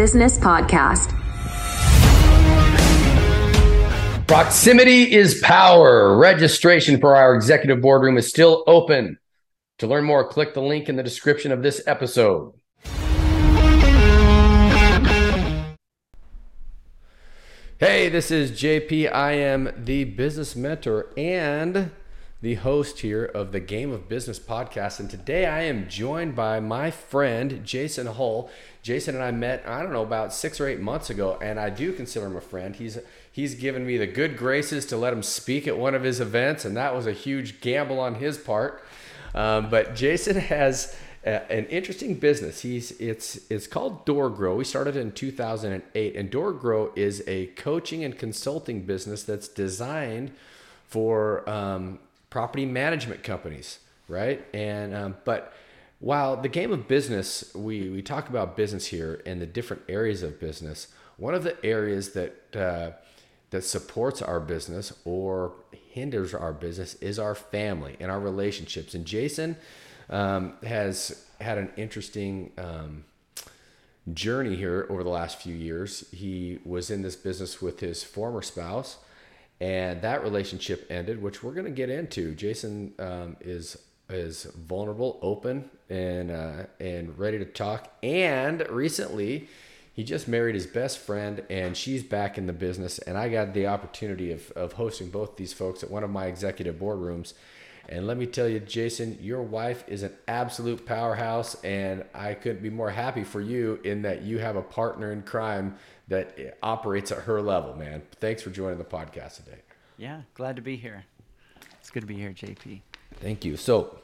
Business Podcast. Proximity is power. Registration for our executive boardroom is still open. To learn more, click the link in the description of this episode. Hey, this is JP. I am the business mentor and the host here of the Game of Business podcast. And today I am joined by my friend, Jason Hull. Jason and I met, I don't know, about six or eight months ago, and I do consider him a friend. He's he's given me the good graces to let him speak at one of his events, and that was a huge gamble on his part. Um, but Jason has an interesting business. He's it's it's called DoorGrow. We started in 2008, and DoorGrow is a coaching and consulting business that's designed for um, property management companies, right? And um, but while the game of business, we we talk about business here and the different areas of business. One of the areas that uh, that supports our business or hinders our business is our family and our relationships. And Jason um, has had an interesting um, journey here over the last few years. He was in this business with his former spouse, and that relationship ended, which we're going to get into. Jason um, is is vulnerable, open, and uh, and ready to talk. And recently, he just married his best friend, and she's back in the business. And I got the opportunity of of hosting both these folks at one of my executive boardrooms and let me tell you, Jason, your wife is an absolute powerhouse, and I couldn't be more happy for you in that you have a partner in crime that operates at her level, man. Thanks for joining the podcast today. Yeah, glad to be here. It's good to be here, JP. Thank you. So,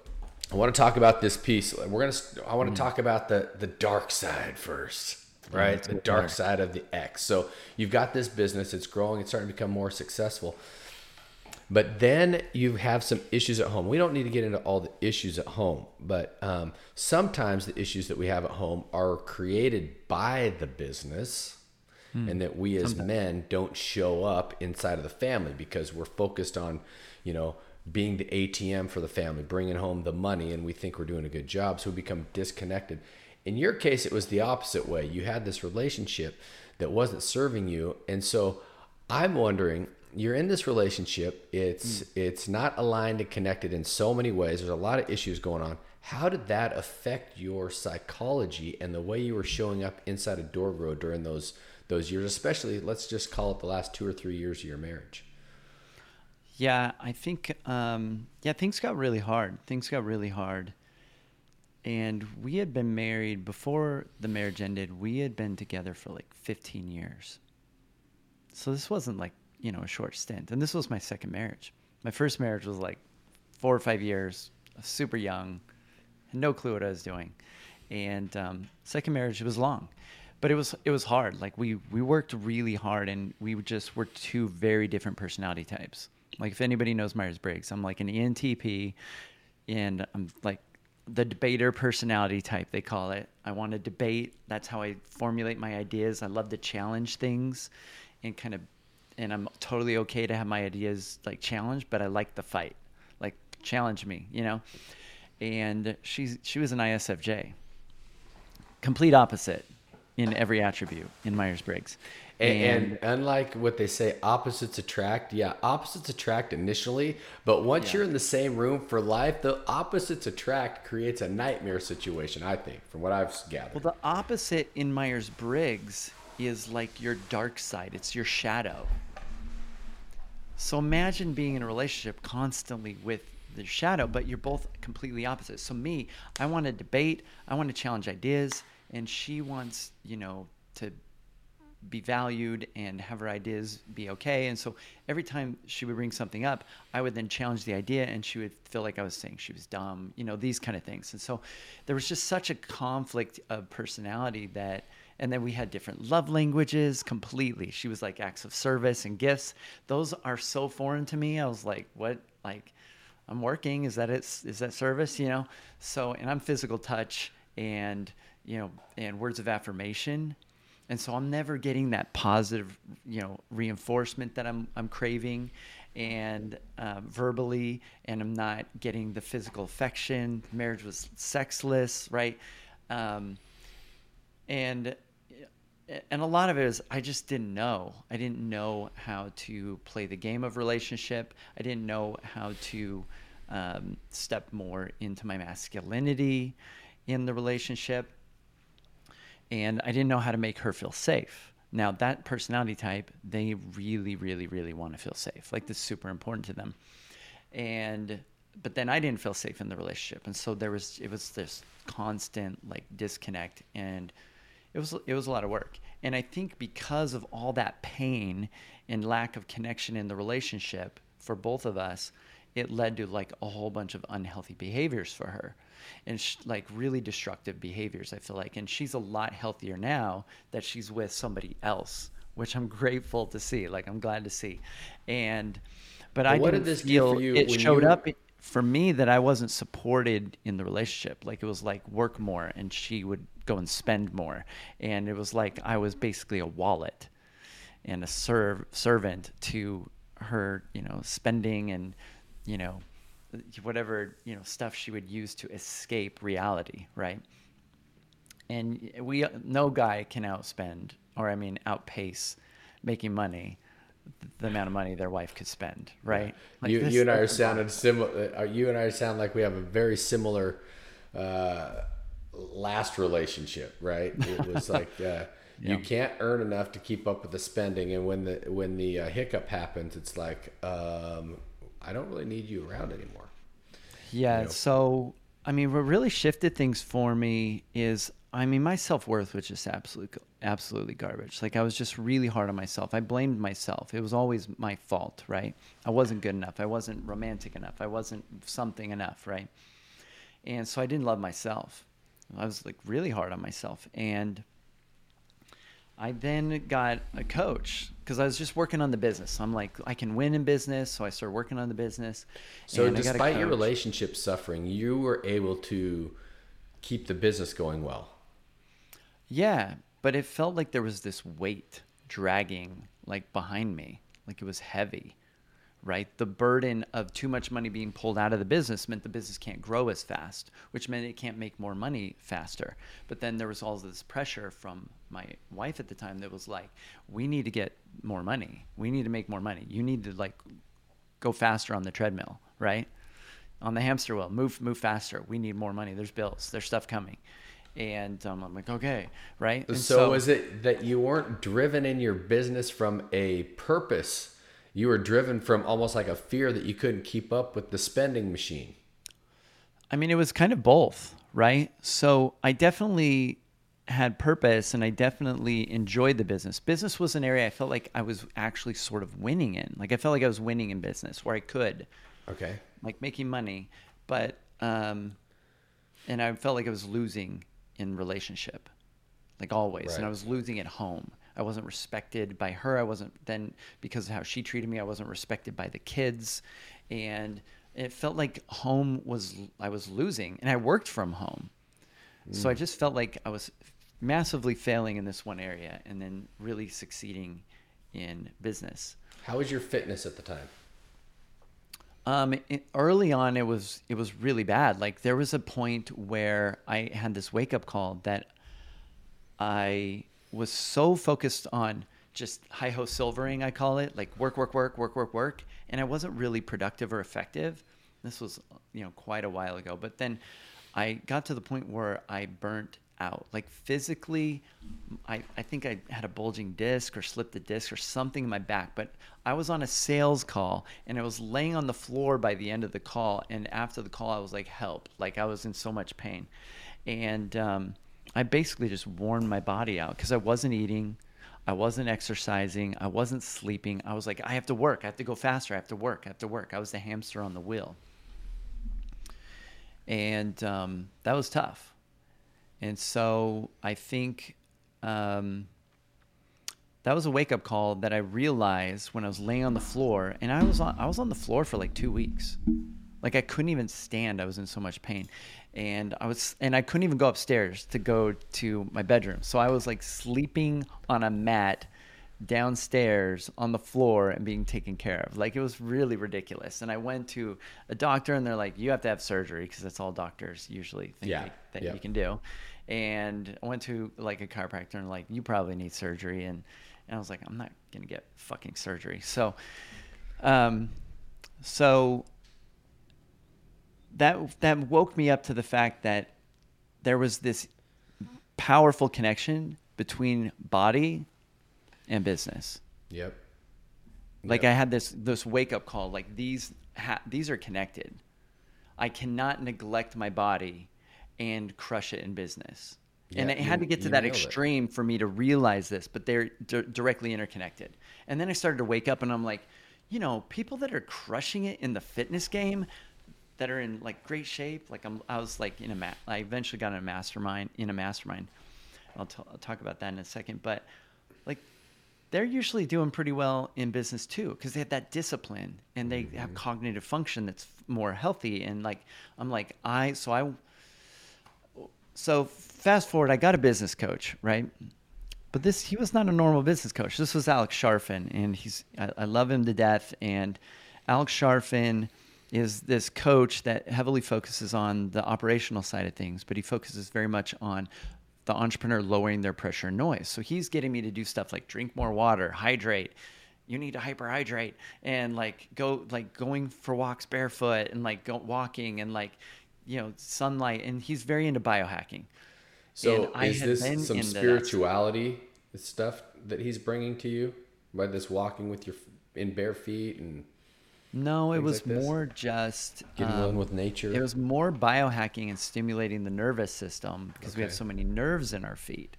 I want to talk about this piece. We're gonna. I want to mm. talk about the the dark side first, right? the dark side of the X. So you've got this business. It's growing. It's starting to become more successful. But then you have some issues at home. We don't need to get into all the issues at home, but um, sometimes the issues that we have at home are created by the business, hmm. and that we as sometimes. men don't show up inside of the family because we're focused on, you know, being the ATM for the family, bringing home the money, and we think we're doing a good job. So we become disconnected. In your case, it was the opposite way. You had this relationship that wasn't serving you. And so I'm wondering you're in this relationship. It's mm. it's not aligned and connected in so many ways. There's a lot of issues going on. How did that affect your psychology and the way you were showing up inside of DoorGrow during those those years, especially let's just call it the last two or three years of your marriage? Yeah, I think um, yeah things got really hard. Things got really hard, and we had been married before the marriage ended. We had been together for like 15 years. So this wasn't like you know a short stint. And this was my second marriage. My first marriage was like four or five years, super young, no clue what I was doing. And um, second marriage was long, but it was it was hard. Like we we worked really hard, and we just were two very different personality types. Like if anybody knows Myers Briggs, I'm like an ENTP, and I'm like the debater personality type they call it. I want to debate. That's how I formulate my ideas. I love to challenge things and kind of and I'm totally okay to have my ideas like challenged, but I like the fight. Like challenge me, you know? And she's she was an ISFJ. Complete opposite in every attribute in Myers Briggs. And, and, unlike what they say, opposites attract. Yeah, opposites attract initially, but once yeah. you're in the same room for life, the opposites attract creates a nightmare situation. I think, from what I've gathered. Well, the opposite in Myers Briggs is like your dark side. It's your shadow. So imagine being in a relationship constantly with the shadow, but you're both completely opposite. So me, I want to debate, I want to challenge ideas, and she wants, you know, to be valued and have her ideas be okay. And so every time she would bring something up, I would then challenge the idea and she would feel like I was saying she was dumb, you know, these kind of things. And so there was just such a conflict of personality that and then we had different love languages completely. She was like acts of service and gifts. Those are so foreign to me. I was like, what? Like, I'm working. Is that it? Is Is that service? You know? So, and I'm physical touch and, you know, and words of affirmation. And so I'm never getting that positive, you know, reinforcement that I'm, I'm craving and uh, verbally, and I'm not getting the physical affection. Marriage was sexless, right? Um, and and a lot of it is I just didn't know. I didn't know how to play the game of relationship. I didn't know how to um, step more into my masculinity in the relationship. And I didn't know how to make her feel safe. Now, that personality type, they really, really, really want to feel safe. Like, this is super important to them. And, but then I didn't feel safe in the relationship. And so there was, it was this constant like disconnect. And, it was it was a lot of work and i think because of all that pain and lack of connection in the relationship for both of us it led to like a whole bunch of unhealthy behaviors for her and sh- like really destructive behaviors i feel like. And she's a lot healthier now that she's with somebody else which i'm grateful to see like i'm glad to see. And but, but i what did this feel for you it showed you... up for me that i wasn't supported in the relationship. Like it was like work more and she would go and spend more. And it was like I was basically a wallet and a serve servant to her, you know, spending and, you know, whatever, you know, stuff she would use to escape reality, right? And we no guy can outspend or I mean outpace making money the amount of money their wife could spend, right? Like you, you and I are sounding similar. Uh, you and I sound like we have a very similar uh, last relationship, right? It was like uh, yeah. you can't earn enough to keep up with the spending, and when the when the uh, hiccup happens, it's like um, I don't really need you around anymore. Yeah. You know? So I mean, what really shifted things for me is I mean, my self worth was just absolutely absolutely garbage. Like I was just really hard on myself. I blamed myself. It was always my fault, right? I wasn't good enough. I wasn't romantic enough. I wasn't something enough, right? And so I didn't love myself. I was like really hard on myself. And I then got a coach because I was just working on the business. I'm like, I can win in business. So I started working on the business. So, despite your relationship suffering, you were able to keep the business going well. Yeah. But it felt like there was this weight dragging like behind me, like it was heavy right? The burden of too much money being pulled out of the business meant the business can't grow as fast, which meant it can't make more money faster. But then there was all this pressure from my wife at the time that was like, we need to get more money. We need to make more money. You need to like go faster on the treadmill, right? On the hamster wheel, move move faster. We need more money. There's bills. There's stuff coming. And um, I'm like, okay, right. So, so is it that you weren't driven in your business from a purpose you were driven from almost like a fear that you couldn't keep up with the spending machine. I mean, it was kind of both, right? So I definitely had purpose and I definitely enjoyed the business. Business was an area I felt like I was actually sort of winning in. Like I felt like I was winning in business where I could. Okay. Like making money, but um and I felt like I was losing in relationship. Like always, right. and I was losing at home. I wasn't respected by her. I wasn't then because of how she treated me. I wasn't respected by the kids, and it felt like home was I was losing, and I worked from home, mm. so I mm. just felt like I was massively failing in this one area, and then really succeeding in business. How was your fitness at the time? Um, it, early on, it was it was really bad. Like there was a point where I had this wake up call that I was so focused on just high ho silvering, I call it, like work, work, work, work, work, work, and I wasn't really productive or effective. This was, you know, quite a while ago. But then I got to the point where I burnt out. Like physically, I, I think I had a bulging disc or slipped a disc or something in my back. But I was on a sales call and I was laying on the floor by the end of the call. And after the call, I was like, help. Like I was in so much pain. And um, I basically just worn my body out because I wasn't eating, I wasn't exercising, I wasn't sleeping. I was like, I have to work, I have to go faster, I have to work, I have to work. I was the hamster on the wheel, and um, that was tough. And so I think um, that was a wake up call that I realized when I was laying on the floor, and I was on I was on the floor for like two weeks. Like I couldn't even stand. I was in so much pain and I was and I couldn't even go upstairs to go to my bedroom. So I was like sleeping on a mat downstairs on the floor and being taken care of. Like it was really ridiculous. And I went to a doctor and they're like, you have to have surgery because that's all doctors usually think Yeah. that you can do. And I went to like a chiropractor and like, you probably need surgery. And, and I was like, I'm not going to get fucking surgery. So, um, so that, that woke me up to the fact that there was this powerful connection between body and business. Yep. Like Yep. I had this this wake up call. Like these ha- these are connected. I cannot neglect my body and crush it in business. and Yeah, it had to get to that nailed it. extreme for me to realize this, but they're d- directly interconnected. And then I started to wake up and I'm like, you know, people that are crushing it in the fitness game that are in like great shape, like I'm I was like in a ma- I eventually got in a mastermind in a mastermind. I'll, t- I'll talk about that in a second, but like they're usually doing pretty well in business too because they have that discipline and they have mm-hmm. cognitive function that's more healthy and like i'm like i so i so fast forward i got a business coach right? But this he was not a normal business coach. This was Alex Charfen and he's i, I love him to death and Alex Charfen is this coach that heavily focuses on the operational side of things but he focuses very much on the entrepreneur lowering their pressure and noise. So he's getting me to do stuff like drink more water, hydrate. You need to hyperhydrate and like go like going for walks barefoot and like go walking and like you know sunlight. And he's very into biohacking. So And is this some spirituality stuff that he's bringing to you by this walking with your in bare feet and No, it was like more just getting um, one with nature? It was more biohacking and stimulating the nervous system because we have so many nerves in our feet.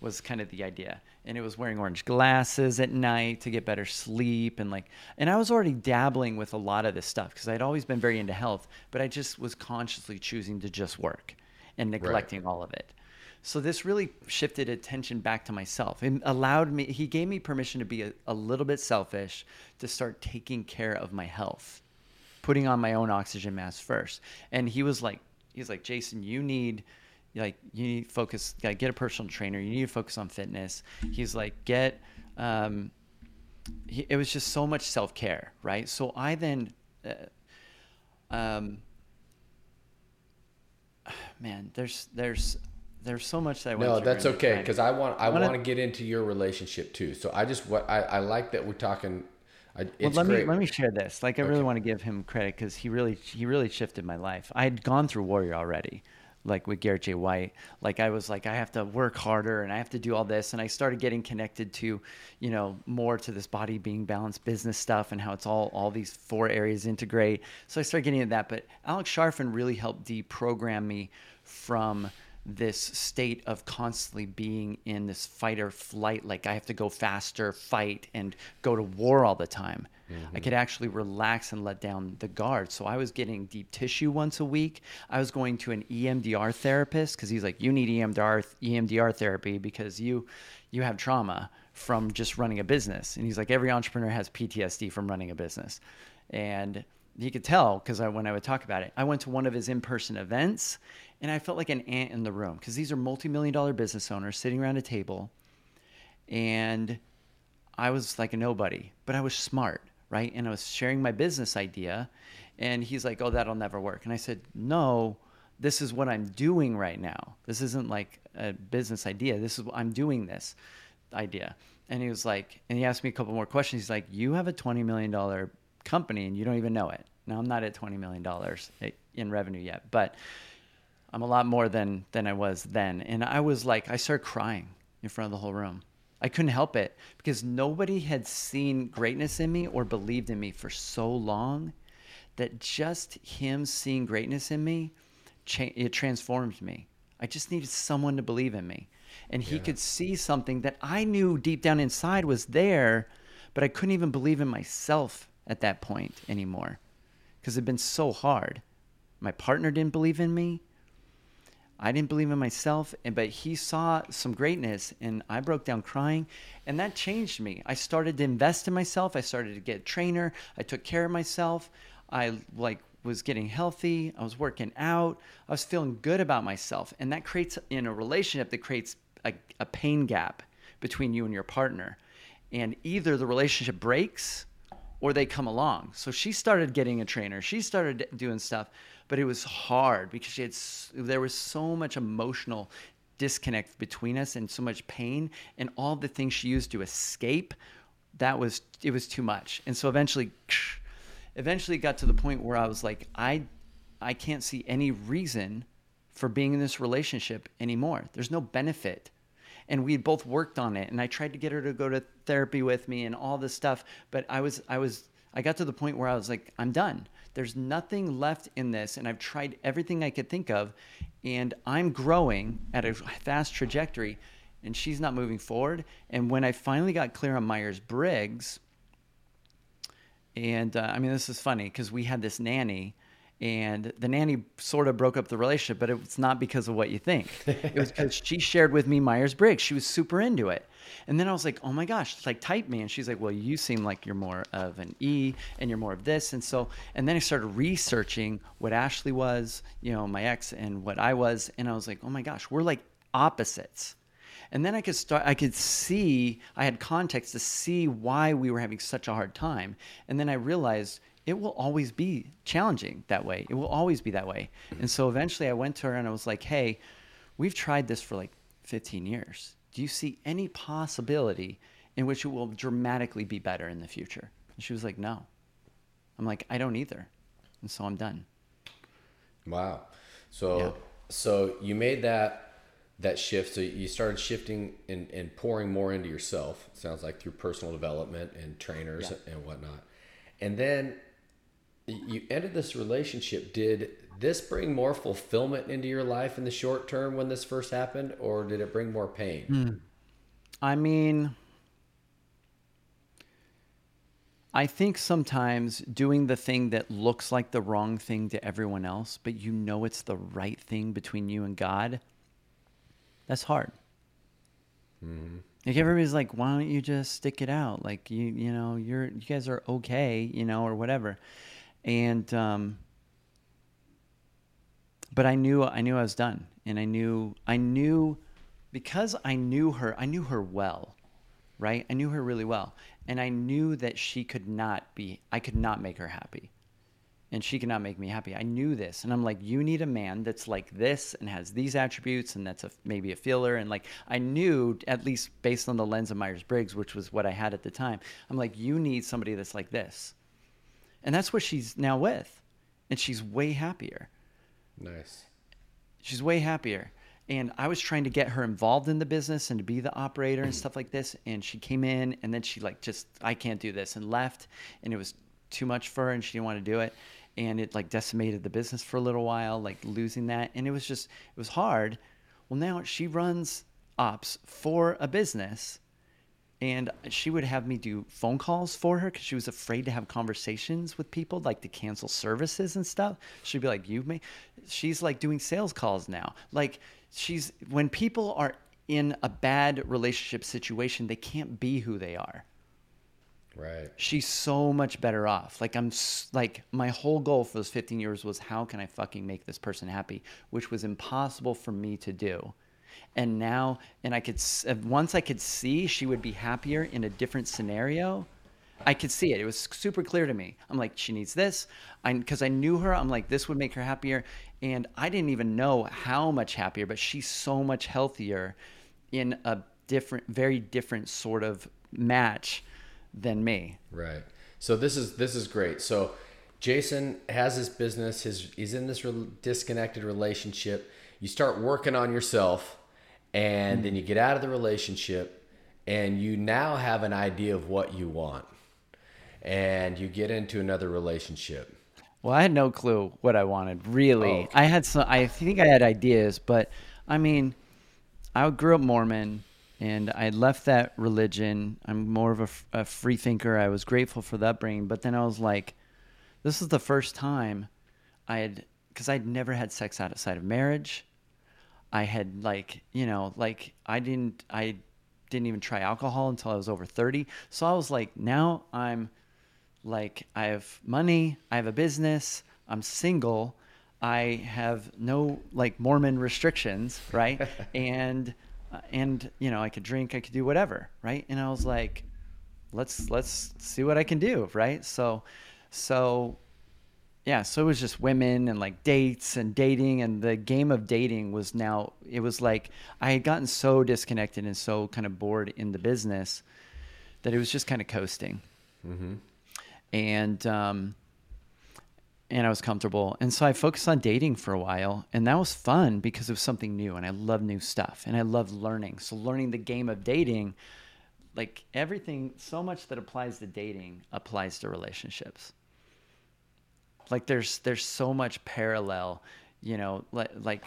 Was kind of the idea, and it was wearing orange glasses at night to get better sleep, and like, and I was already dabbling with a lot of this stuff because I'd always been very into health, but I just was consciously choosing to just work and neglecting all of it. So this really shifted attention back to myself and allowed me. He gave me permission to be a, a little bit selfish to start taking care of my health putting on my own oxygen mask first. And he was like, he's like, Jason, you need like you need focus like, get a personal trainer. You need to focus on fitness. He's like, get um he, it was just so much self-care, right? So I then uh, um man, there's there's there's so much that I no, that's okay because I want I want to get into your relationship too. So I just what I, I like that we're talking. I, Well, let great. me let me share this. Like, I really want to give him credit because he really he really shifted my life. I had gone through Warrior already, like with Garrett J. White. Like, I was like, I have to work harder and I have to do all this, and I started getting connected to, you know, more to this body being balanced business stuff and how it's all all these four areas integrate. So I started getting into that. But Alex Charfen really helped deprogram me from this state of constantly being in this fight or flight like i have to go faster fight and go to war all the time. I mm-hmm. could actually relax and let down the guard. So i was getting deep tissue once a week. I was going to an emdr therapist because he's like you need emdr emdr therapy because you you have trauma from just running a business. And he's like every entrepreneur has ptsd from running a business. And he could tell because I, when I would talk about it, I went to one of his in-person events, and I felt like an ant in the room because these are multi-million dollar business owners sitting around a table, and I was like a nobody, but I was smart, right? And I was sharing my business idea, and he's like, "Oh, that'll never work," and I said, "No." This is what I'm doing right now. This isn't like a business idea. This is what I'm doing this idea. And he was like, and he asked me a couple more questions. He's like, You have a $20 million company and you don't even know it. Now, I'm not at $20 million eh, in revenue yet, but I'm a lot more than, than I was then. And I was like, I started crying in front of the whole room. I couldn't help it because nobody had seen greatness in me or believed in me for so long that just him seeing greatness in me, cha- it transformed me. I just needed someone to believe in me. And he Yeah. could see something that I knew deep down inside was there, but I couldn't even believe in myself at that point anymore because it'd been so hard. My partner didn't believe in me. I didn't believe in myself, and but he saw some greatness, and I broke down crying, and that changed me. I started to invest in myself. I started to get a trainer. I took care of myself. I like was getting healthy. I was working out. I was feeling good about myself, and that creates in a relationship that creates a, a pain gap between you and your partner. and either the relationship breaks or they come along. So she started getting a trainer. She started doing stuff, but it was hard because she had there was so much emotional disconnect between us and so much pain and all the things she used to escape that was it was too much. And so eventually eventually got to the point where I was like I I can't see any reason for being in this relationship anymore. There's no benefit and we had both worked on it and i tried to get her to go to therapy with me and all this stuff but i was i was i got to the point where i was like i'm done there's nothing left in this and i've tried everything i could think of and i'm growing at a fast trajectory and she's not moving forward. And when i finally got clear on myers-briggs and uh, i mean this is funny because we had this nanny and the nanny sort of broke up the relationship, but it's not because of what you think. It was because she shared with me Myers Briggs. She was super into it. And then I was like, oh my gosh, it's like type me. And she's like, well, you seem like you're more of an E and you're more of this. And so, and then I started researching what Ashley was, you know, my ex and what I was. And I was like, oh my gosh, we're like opposites. And then I could start, I could see, I had context to see why we were having such a hard time. And then I realized it will always be challenging that way. It will always be that way. And so eventually I went to her and I was like, hey, we've tried this for like 15 years. Do you see any possibility in which it will dramatically be better in the future? And she was like, no. I'm like, I don't either. And so I'm done. Wow. So, yeah. so you made that, that shift. So you started shifting and, and pouring more into yourself. Sounds like through personal development and trainers yeah. and whatnot. And then you ended this relationship. Did this bring more fulfillment into your life in the short term when this first happened, or did it bring more pain? Mm. I mean, I think sometimes doing the thing that looks like the wrong thing to everyone else, but you know it's the right thing between you and God, that's hard. Mm-hmm. Like everybody's like, why don't you just stick it out? Like you, you know, you're you guys are okay, you know, or whatever and um, but I knew I knew I was done, and I knew I knew because I knew her. I knew her well, right? I knew her really well, and I knew that she could not be. I could not make her happy, and she could not make me happy. I knew this, and I'm like, you need a man that's like this and has these attributes, and that's a maybe a filler, and like I knew at least based on the lens of Myers Briggs, which was what I had at the time. I'm like, you need somebody that's like this and that's what she's now with. And she's way happier. Nice. She's way happier. And I was trying to get her involved in the business and to be the operator and stuff like this. And she came in and then she like just I can't do this and left. And it was too much for her and she didn't want to do it. And it like decimated the business for a little while, like losing that. And it was just it was hard. Well now she runs ops for a business and she would have me do phone calls for her because she was afraid to have conversations with people like to cancel services and stuff. She'd be like you may she's like doing sales calls now. Like she's when people are in a bad relationship situation they can't be who they are. Right. She's so much better off. Like i'm like my whole goal for those 15 years was how can i fucking make this person happy which was impossible for me to do and now and i could uh, once i could see she would be happier in a different scenario i could see it. It was super clear to me. I'm like she needs this. I because i knew her i'm like this would make her happier. And i didn't even know how much happier but she's so much healthier in a different very different sort of match than me. Right. So this is this is great. So jason has his business his he's in this re- disconnected relationship. You start working on yourself and mm-hmm. then you get out of the relationship and you now have an idea of what you want. And you get into another relationship. Well i had no clue what i wanted really. Oh, okay. i had some i think i had ideas but i mean i grew up mormon and i left that religion. I'm more of a, a free thinker. I was grateful for the upbringing but then i was like this is the first time i had because i'd never had sex outside of marriage I had like, you know, like I didn't I didn't even try alcohol until I was over 30. So I was like, now I'm like I have money, I have a business, I'm single, I have no like Mormon restrictions, right? and and you know, I could drink, I could do whatever, right? And I was like, let's let's see what I can do, right? So, so yeah, so it was just women and like dates and dating and the game of dating was now it was like I had gotten so disconnected and so kind of bored in the business that it was just kind of coasting. Mm-hmm. And um, and I was comfortable. And so I focused on dating for a while, and that was fun because it was something new, and I love new stuff, and I love learning. So learning the game of dating, like everything, so much that applies to dating applies to relationships. Like there's there's so much parallel you know, like, like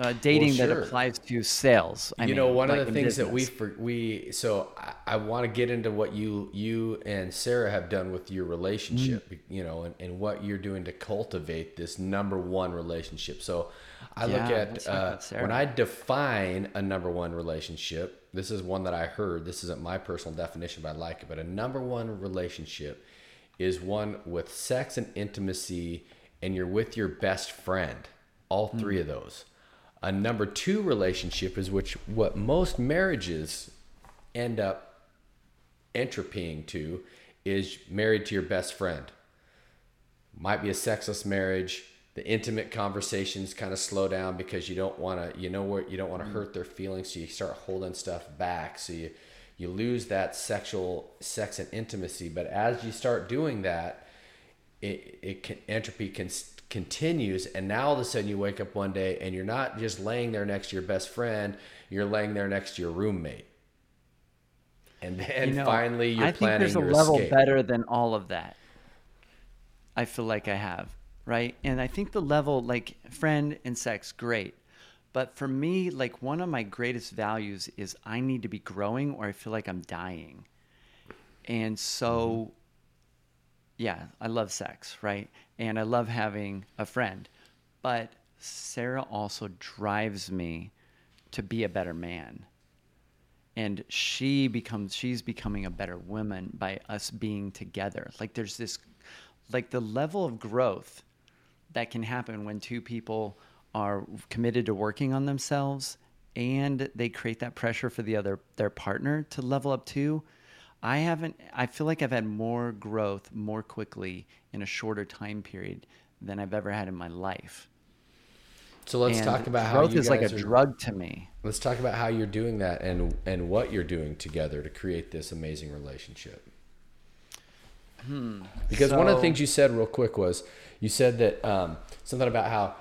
uh, dating well, sure. that applies to sales. I you mean, know, one like of the things that we we so I, I want to get into what you you and Sarah have done with your relationship, mm. you know, and, and what you're doing to cultivate this number one relationship. So I yeah, look at uh, when I define a number one relationship. This is one that I heard. This isn't my personal definition, but I like it. But a number one relationship is one with sex and intimacy, and you're with your best friend all three mm. of those. A number two relationship is which what most marriages end up entropying to is married to your best friend. Might be a sexless marriage. The intimate conversations kind of slow down because you don't want to, you know, what you don't want to hmm. hurt their feelings, so you start holding stuff back. So you you lose that sexual sex and intimacy. But as you start doing that, it, it can entropy can continues and now all of a sudden you wake up one day and you're not just laying there next to your best friend you're laying there next to your roommate and then you know, finally you're I planning think there's a level escape. better than all of that I feel like I have right and I think the level like friend and sex great but for me like one of my greatest values is I need to be growing or I feel like I'm dying and so mm-hmm yeah, I love sex, right? And I love having a friend. But Sarah also drives me to be a better man. And she becomes she's becoming a better woman by us being together. Like there's this like the level of growth that can happen when two people are committed to working on themselves and they create that pressure for the other their partner to level up too I haven't, I feel like I've had more growth more quickly in a shorter time period than I've ever had in my life. So let's and talk about how growth is like a are, drug to me. Let's talk about how you're doing that and and what you're doing together to create this amazing relationship. Hmm. Because so, one of the things you said real quick was you said that um, something about how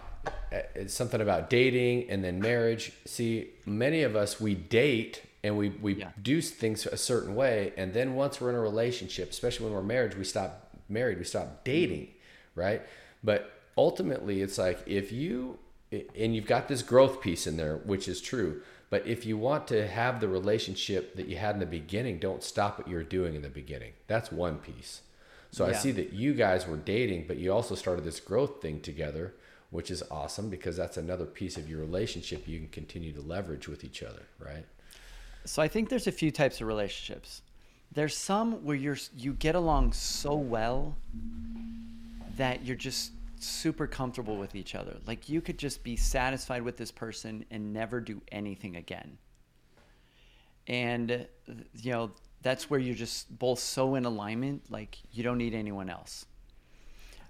it's uh, something about dating and then marriage. See, many of us we date and we we yeah. do things a certain way and then once we're in a relationship especially when we're married we stop married we stop dating right but ultimately it's like if you and you've got this growth piece in there which is true but if you want to have the relationship that you had in the beginning don't stop what you were doing in the beginning that's one piece so yeah. i see that you guys were dating but you also started this growth thing together which is awesome because that's another piece of your relationship you can continue to leverage with each other right so I think there's a few types of relationships. There's some where you're you get along so well that you're just super comfortable with each other. Like you could just be satisfied with this person and never do anything again. And you know, that's where you're just both so in alignment, like you don't need anyone else.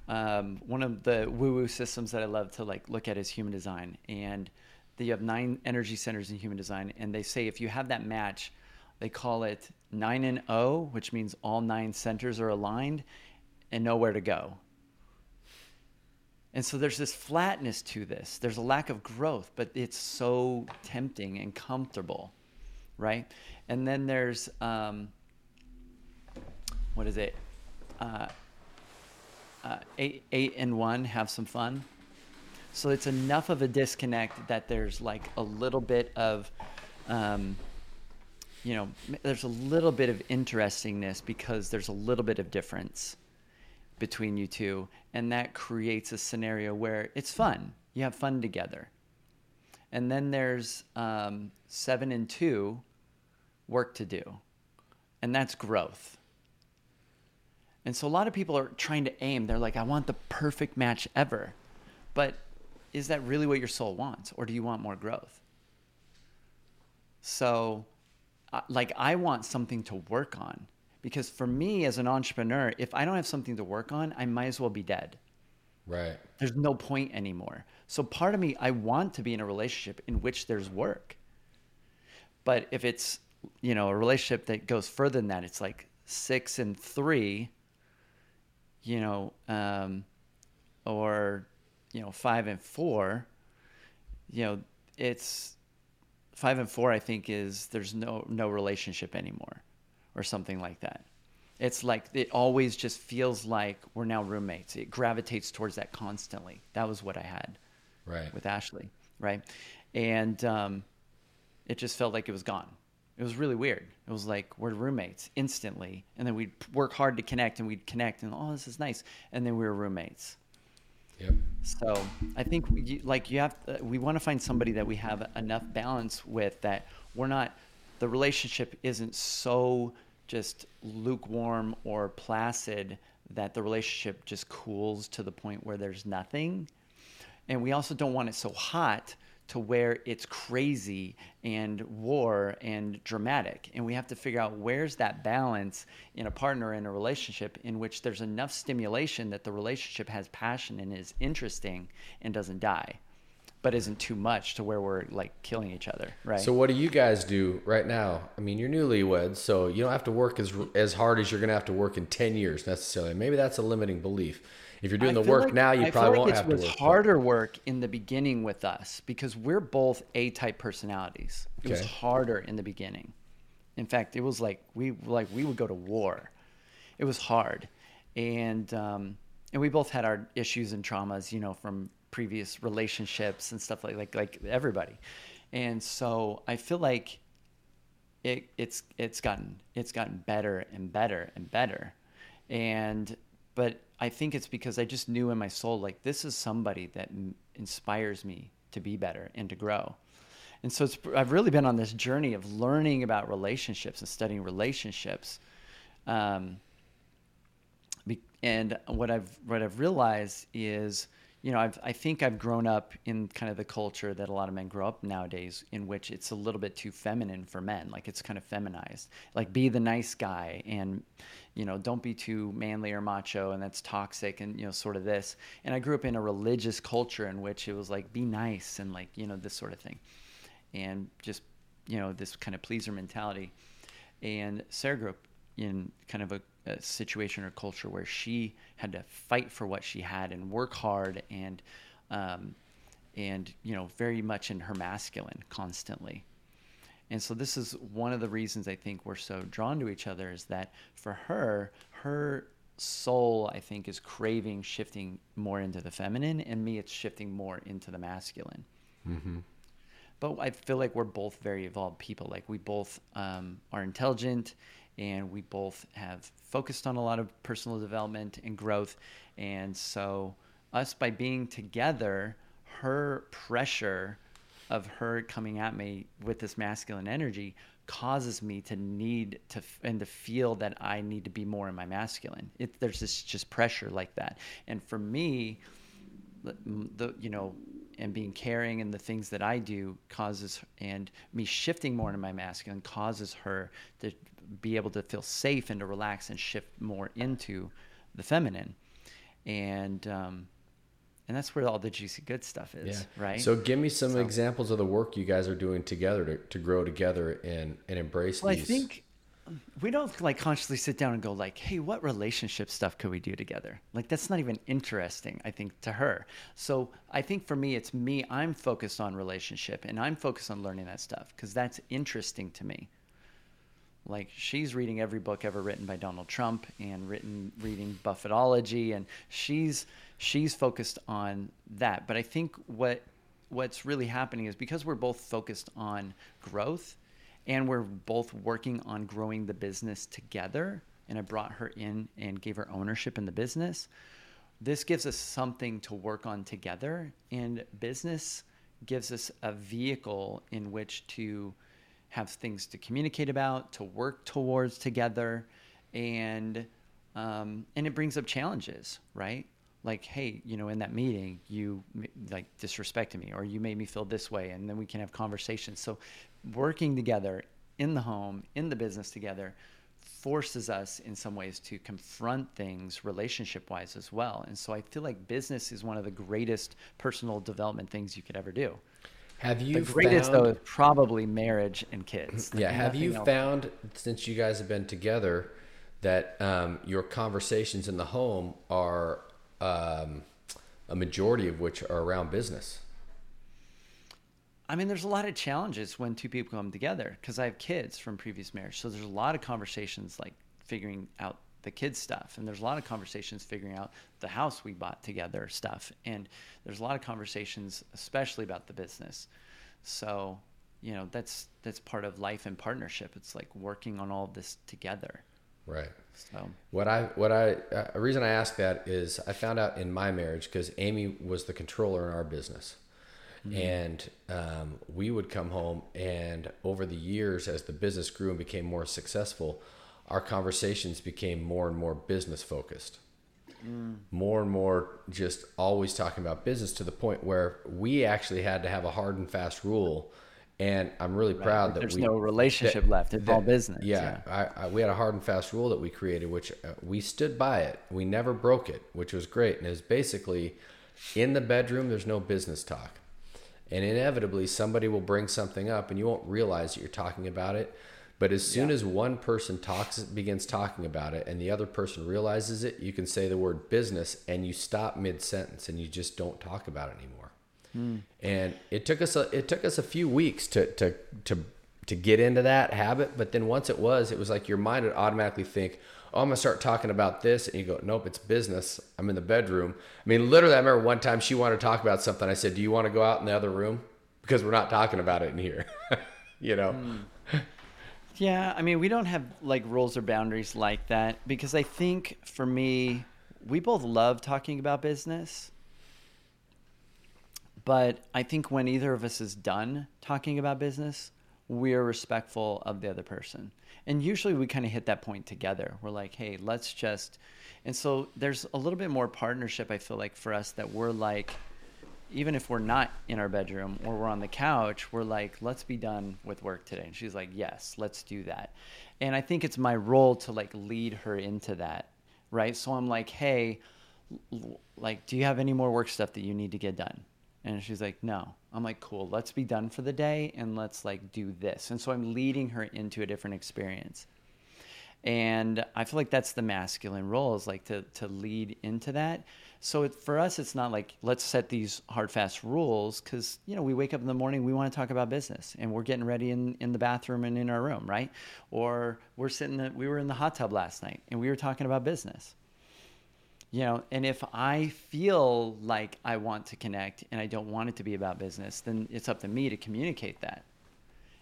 Um, one of the woo-woo systems that I love to like look at is human design, and you have nine energy centers in human design, and they say if you have that match, they call it nine and O, which means all nine centers are aligned and nowhere to go. And so there's this flatness to this. There's a lack of growth, but it's so tempting and comfortable, right? And then there's um, what is it? Uh, uh, eight, eight and one, have some fun. So it's enough of a disconnect that there's like a little bit of, um, you know, there's a little bit of interestingness because there's a little bit of difference between you two. And that creates a scenario where it's fun. You have fun together. And then there's um, seven and two work to do. And that's growth. And so a lot of people are trying to aim. They're like, I want the perfect match ever. But is that really what your soul wants or do you want more growth so uh, like i want something to work on because for me as an entrepreneur, if I don't have something to work on, I might as well be dead. Right. There's no point anymore. So part of me, I want to be in a relationship in which there's work. But if it's, you know, a relationship that goes further than that, it's like six and three, you know, um, or, you know, five and four, you know, it's five and four, I think is there's no, no relationship anymore or something like that. It's like it always just feels like we're now roommates. It gravitates towards that constantly. That was what I had Right. with Ashley, right? And um, it just felt like it was gone. It was really weird. It was like we're roommates instantly, and then we'd work hard to connect, and we'd connect, and oh, this is nice, and then we were roommates. Yep. So I think we, like you have, uh, we want to find somebody that we have enough balance with that we're not, the relationship isn't so just lukewarm or placid that the relationship just cools to the point where there's nothing. And we also don't want it so hot to where it's crazy and war and dramatic. And we have to figure out where's that balance in a partner in a relationship in which there's enough stimulation that the relationship has passion and is interesting and doesn't die, but isn't too much to where we're like killing each other, right? So what do you guys do right now? I mean, you're newlyweds, so you don't have to work as as hard as you're going to have to work in 10 years necessarily. Maybe that's a limiting belief. If you're doing I the work like- now, you I probably like won't have to It was harder work in the beginning with us because we're both A-type personalities. It was harder in the beginning. In fact, it was like we like we would go to war. It was hard, and um, and we both had our issues and traumas, you know, from previous relationships and stuff like like like everybody. And so I feel like it, it's it's gotten it's gotten better and better and better and but i think it's because i just knew in my soul like this is somebody that m- inspires me to be better and to grow. And so i've really been on this journey of learning about relationships and studying relationships um, and what I've what I've realized is, you know, I've, I think I've grown up in kind of the culture that a lot of men grow up nowadays, in which it's a little bit too feminine for men. Like it's kind of feminized. Like be the nice guy, and you know, don't be too manly or macho, and that's toxic, and you know, sort of this. And I grew up in a religious culture in which it was like be nice and like you know this sort of thing, and just you know this kind of pleaser mentality. And Sarah grew up in kind of a, a situation or culture where she had to fight for what she had and work hard and um, and you know very much in her masculine constantly. And so this is one of the reasons i think we're so drawn to each other is that for her her soul i think is craving shifting more into the feminine and me it's shifting more into the masculine. But I feel like we're both very evolved people. Like we both um, are intelligent, and we both have focused on a lot of personal development and growth. And so, us by being together, her pressure of her coming at me with this masculine energy causes me to need to and to feel that I need to be more in my masculine. It, there's this just pressure like that, and for me, the- you know and being caring and the things that I do causes and me shifting more into my masculine causes her to be able to feel safe and to relax and shift more into the feminine and um and that's where all the juicy good stuff is right So give me some So- examples of the work you guys are doing together to, to grow together and, and embrace well, I think we don't like consciously sit down and go like, "Hey, what relationship stuff could we do together?" Like that's not even interesting, I think, to her. So I think for me, it's me. I'm focused on relationship, and I'm focused on learning that stuff because that's interesting to me. Like she's reading every book ever written by Donald Trump and written reading Buffettology, and she's she's focused on that. But I think what what's really happening is because we're both focused on growth and we're both working on growing the business together and i brought her in and gave her ownership in the business this gives us something to work on together and business gives us a vehicle in which to have things to communicate about to work towards together and um, and it brings up challenges right like hey you know in that meeting you like disrespected me or you made me feel this way and then we can have conversations so working together in the home in the business together forces us in some ways to confront things relationship wise as well. And so I feel like business is one of the greatest personal development things you could ever do. Have you the greatest found, though is probably marriage and kids. Yeah. Have you else. found since you guys have been together that um, your conversations in the home are um, a majority of which are around business? I mean, there's a lot of challenges when two people come together because I have kids from previous marriage. So there's a lot of conversations like figuring out the kids stuff. And there's a lot of conversations figuring out the house we bought together stuff. And there's a lot of conversations, especially about the business. So, you know, that's that's part of life and partnership. It's like working on all of this together. Right. So What I what I uh, a reason I ask that is I found out in my marriage because Amy was the controller in our business, and um, we would come home and over the years as the business grew and became more successful, our conversations became more and more business focused. More and more, just always talking about business to the point where we actually had to have a hard and fast rule, and I'm really proud that there's we no relationship left. It's all business. yeah, I, I, we had a hard and fast rule that we created, which uh, we stood by it. We never broke it, which was great. And it was basically in the bedroom, there's no business talk. And inevitably, somebody will bring something up, and you won't realize that you're talking about it. But as soon as one person talks, begins talking about it, and the other person realizes it, you can say the word business, and you stop mid sentence, and you just don't talk about it anymore. Hmm. And it took us a it took us a few weeks to to to to get into that habit but then once it was it was like your mind would automatically think oh i'm gonna start talking about this and you go nope it's business. I'm in the bedroom. I mean literally i remember one time she wanted to talk about something. I said do you want to go out in the other room? Because we're not talking about it in here. You know hmm. Yeah, I mean, we don't have like rules or boundaries like that because I think for me, we both love talking about business. But I think when either of us is done talking about business, we're respectful of the other person. And usually we kind of hit that point together. We're like, hey, let's just. And so there's a little bit more partnership, I feel like, for us that we're like, even if we're not in our bedroom or we're on the couch, we're like, let's be done with work today. And she's like, yes, let's do that. And I think it's my role to like lead her into that, right? So I'm like, hey, like, do you have any more work stuff that you need to get done? And she's like, no. I'm like, cool, let's be done for the day and let's like do this. And so I'm leading her into a different experience. And I feel like that's the masculine role is like to, to lead into that. So it, for us, it's not like let's set these hard, fast rules because, you know, we wake up in the morning, we want to talk about business and we're getting ready in, in the bathroom and in our room, right? Or we're sitting, the, we were in the hot tub last night and we were talking about business. You know and if i feel like i want to connect and i don't want it to be about business then it's up to me to communicate that.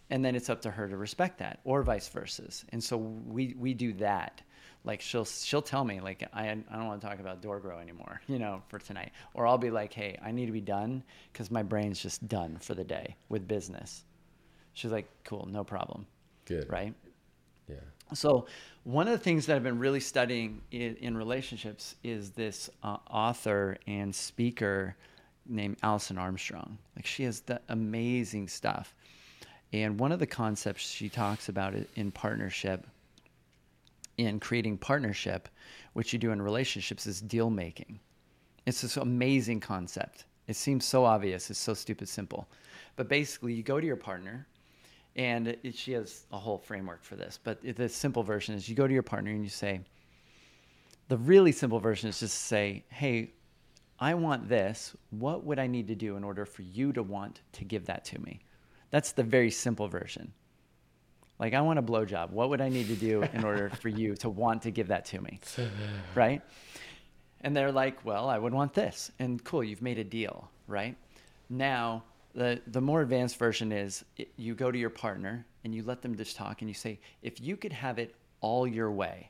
And then it's up to her to respect that or vice versa. And so we we do that like she'll she'll tell me like i, I don't want to talk about DoorGrow anymore you know for tonight. Or i'll be like hey i need to be done because my brain's just done for the day with business. She's like cool no problem. Good. Right? Yeah. So, one of the things that I've been really studying in, in relationships is this uh, author and speaker named Alison Armstrong. Like, she has the amazing stuff. And one of the concepts she talks about in partnership, in creating partnership, which you do in relationships, is deal making. It's this amazing concept. It seems so obvious. It's so stupid simple. But basically, you go to your partner and it, she has a whole framework for this but the simple version is you go to your partner and you say the really simple version is just to say hey i want this what would i need to do in order for you to want to give that to me that's the very simple version like i want a blowjob. What would i need to do in order for you to want to give that to me? Right? And they're like well i would want this. And cool you've made a deal right? Now the the more advanced version is it, you go to your partner and you let them just talk and you say if you could have it all your way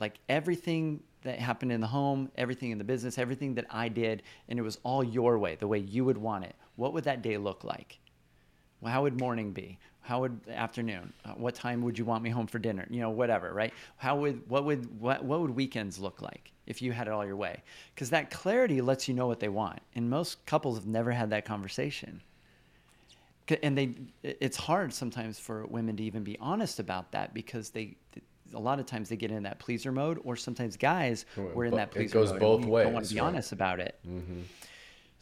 like everything that happened in the home everything in the business everything that i did and it was all your way the way you would want it what would that day look like? Well, how would morning be how would afternoon uh, what time would you want me home for dinner you know whatever right how would what would what, what would weekends look like if you had it all your way because that clarity lets you know what they want and most couples have never had that conversation And they, it's hard sometimes for women to even be honest about that because they, a lot of times they get in that pleaser mode, or sometimes guys we're in that it pleaser goes mode. both we Don't want to be right. honest about it.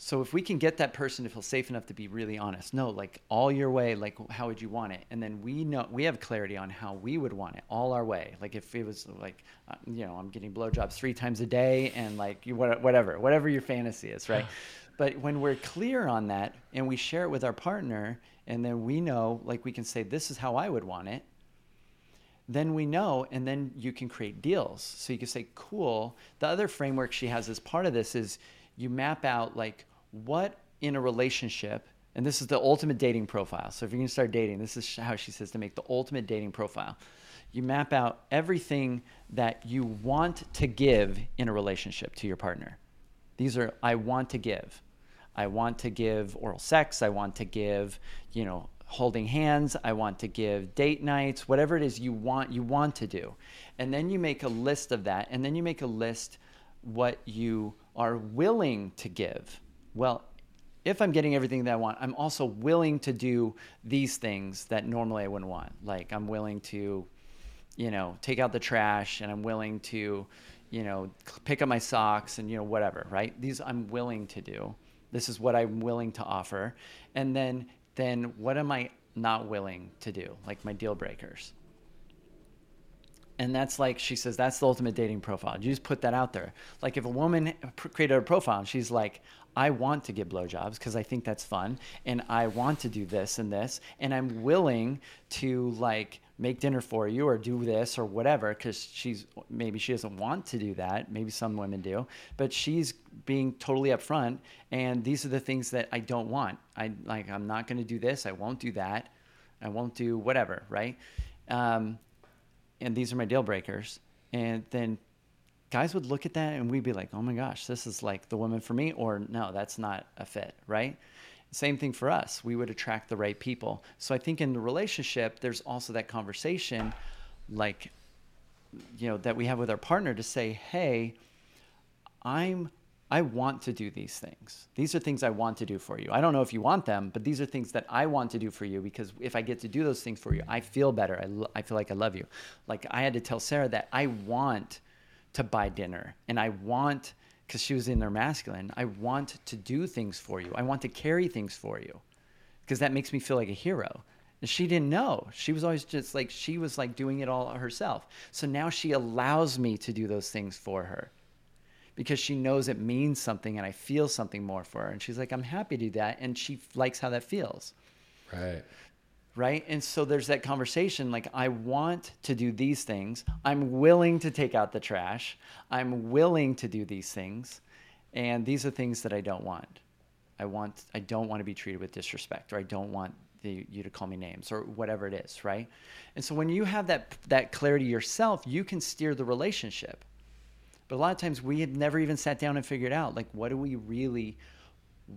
So if we can get that person to feel safe enough to be really honest, no, like all your way, like how would you want it? And then we know we have clarity on how we would want it, all our way. Like if it was like, uh, you know, I'm getting blowjobs three times a day, and like you whatever, whatever your fantasy is, right? but when we're clear on that and we share it with our partner, and then we know, like we can say, this is how I would want it then we know and then you can create deals so you can say cool the other framework she has as part of this is you map out like what in a relationship and this is the ultimate dating profile. So if you're going to start dating this is how she says to make the ultimate dating profile. You map out everything that you want to give in a relationship to your partner. These are i want to give. I want to give oral sex i want to give you know holding hands i want to give date nights whatever it is you want you want to do. And then you make a list of that and then you make a list what you are willing to give well if i'm getting everything that i want i'm also willing to do these things that normally i wouldn't want. Like i'm willing to you know take out the trash and i'm willing to you know pick up my socks and you know whatever right? These i'm willing to do. This is what i'm willing to offer. And then then what am i not willing to do? Like my deal breakers. And that's like she says that's the ultimate dating profile. You just put that out there. Like if a woman created a profile and she's like i want to get blowjobs because i think that's fun and i want to do this and this and i'm willing to like make dinner for you or do this or whatever because she's maybe she doesn't want to do that maybe some women do but she's being totally upfront and these are the things that i don't want i like i'm not going to do this i won't do that i won't do whatever right um, and these are my deal breakers. And then guys would look at that and we'd be like, oh my gosh, this is like the woman for me, or no, that's not a fit, right? Same thing for us. We would attract the right people. So I think in the relationship, there's also that conversation, like, you know, that we have with our partner to say, hey, I'm I want to do these things. These are things I want to do for you. I don't know if you want them, but these are things that I want to do for you because if I get to do those things for you, I feel better. I, lo- I feel like I love you. Like I had to tell Sarah that I want to buy dinner and I want, because she was in their masculine, I want to do things for you. I want to carry things for you because that makes me feel like a hero. And she didn't know. She was always just like, she was like doing it all herself. So now she allows me to do those things for her because she knows it means something and I feel something more for her. And she's like, I'm happy to do that. And she likes how that feels. Right. Right. And so there's that conversation like, I want to do these things. I'm willing to take out the trash. I'm willing to do these things. And these are things that I don't want. I want, I don't want to be treated with disrespect or I don't want the, you to call me names or whatever it is. Right. And so when you have that, that clarity yourself, you can steer the relationship. But a lot of times we had never even sat down and figured out like what do we really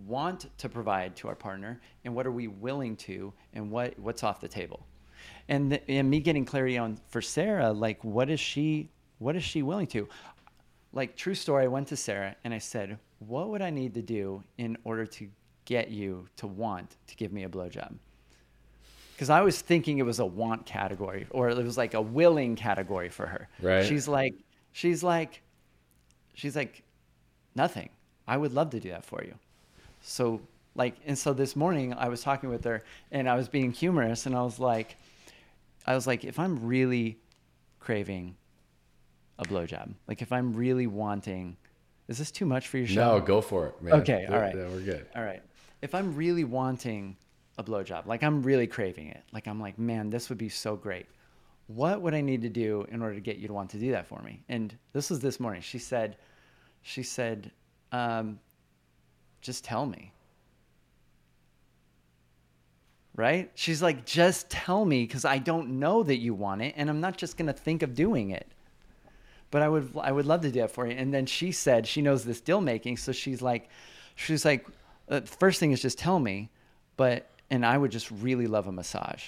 want to provide to our partner and what are we willing to and what what's off the table. And th- and me getting clarity on for Sarah like what is she what is she willing to? Like true story I went to Sarah and I said, "What would I need to do in order to get you to want to give me a blowjob?" Because I was thinking it was a want category or it was like a willing category for her. Right. She's like, she's like, she's like, nothing. I would love to do that for you. So like, and so this morning I was talking with her and I was being humorous and I was like, I was like, if I'm really craving a blowjob, like if I'm really wanting, is this too much for your show? No, go for it, man. Okay, all right. Yeah, we're good. All right. If I'm really wanting a blowjob, like I'm really craving it, like I'm like, man, this would be so great. What would I need to do in order to get you to want to do that for me? And this was this morning. She said, she said, um, just tell me. Right? She's like, just tell me because I don't know that you want it, and I'm not just gonna think of doing it but I would I would love to do that for you. And then she said she knows this deal making, so she's like, she's like, uh, first thing is just tell me, but and I would just really love a massage.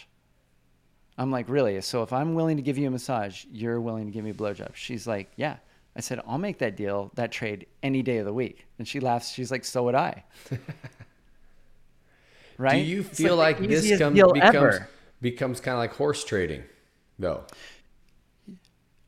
I'm like, really? So if I'm willing to give you a massage, you're willing to give me a blowjob? She's like, yeah. I said, I'll make that deal, that trade any day of the week. And she laughs. She's like, so would I. right? Do you feel like like, this easiest com- deal becomes ever. becomes kind of like horse trading, though?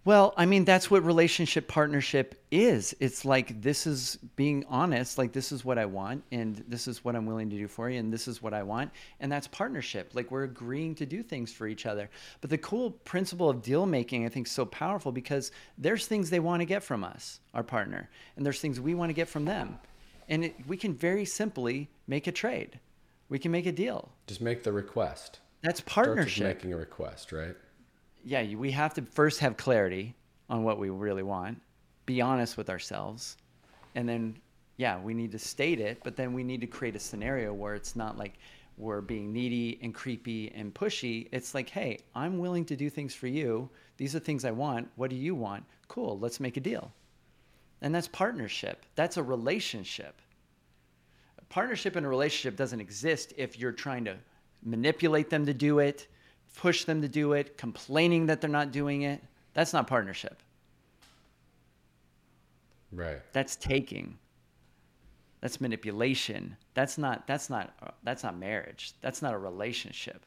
Well, I mean, that's what relationship partnership is. It's like this is being honest, like this is what I want, and this is what I'm willing to do for you, and this is what I want. And that's partnership. Like we're agreeing to do things for each other. But the cool principle of deal making, I think, is so powerful because there's things they want to get from us, our partner, and there's things we want to get from them. And it, we can very simply make a trade, we can make a deal. Just make the request. That's partnership making a request, right? Yeah, we have to first have clarity on what we really want, be honest with ourselves, and then, yeah, we need to state it, but then we need to create a scenario where it's not like we're being needy and creepy and pushy. It's like, hey, I'm willing to do things for you. These are things I want. What do you want? Cool, let's make a deal. And that's partnership. That's a relationship. A partnership in a relationship doesn't exist if you're trying to manipulate them to do it, push them to do it, complaining that they're not doing it. That's not partnership. Right. That's taking. That's manipulation. That's not that's not that's not marriage. That's not a relationship.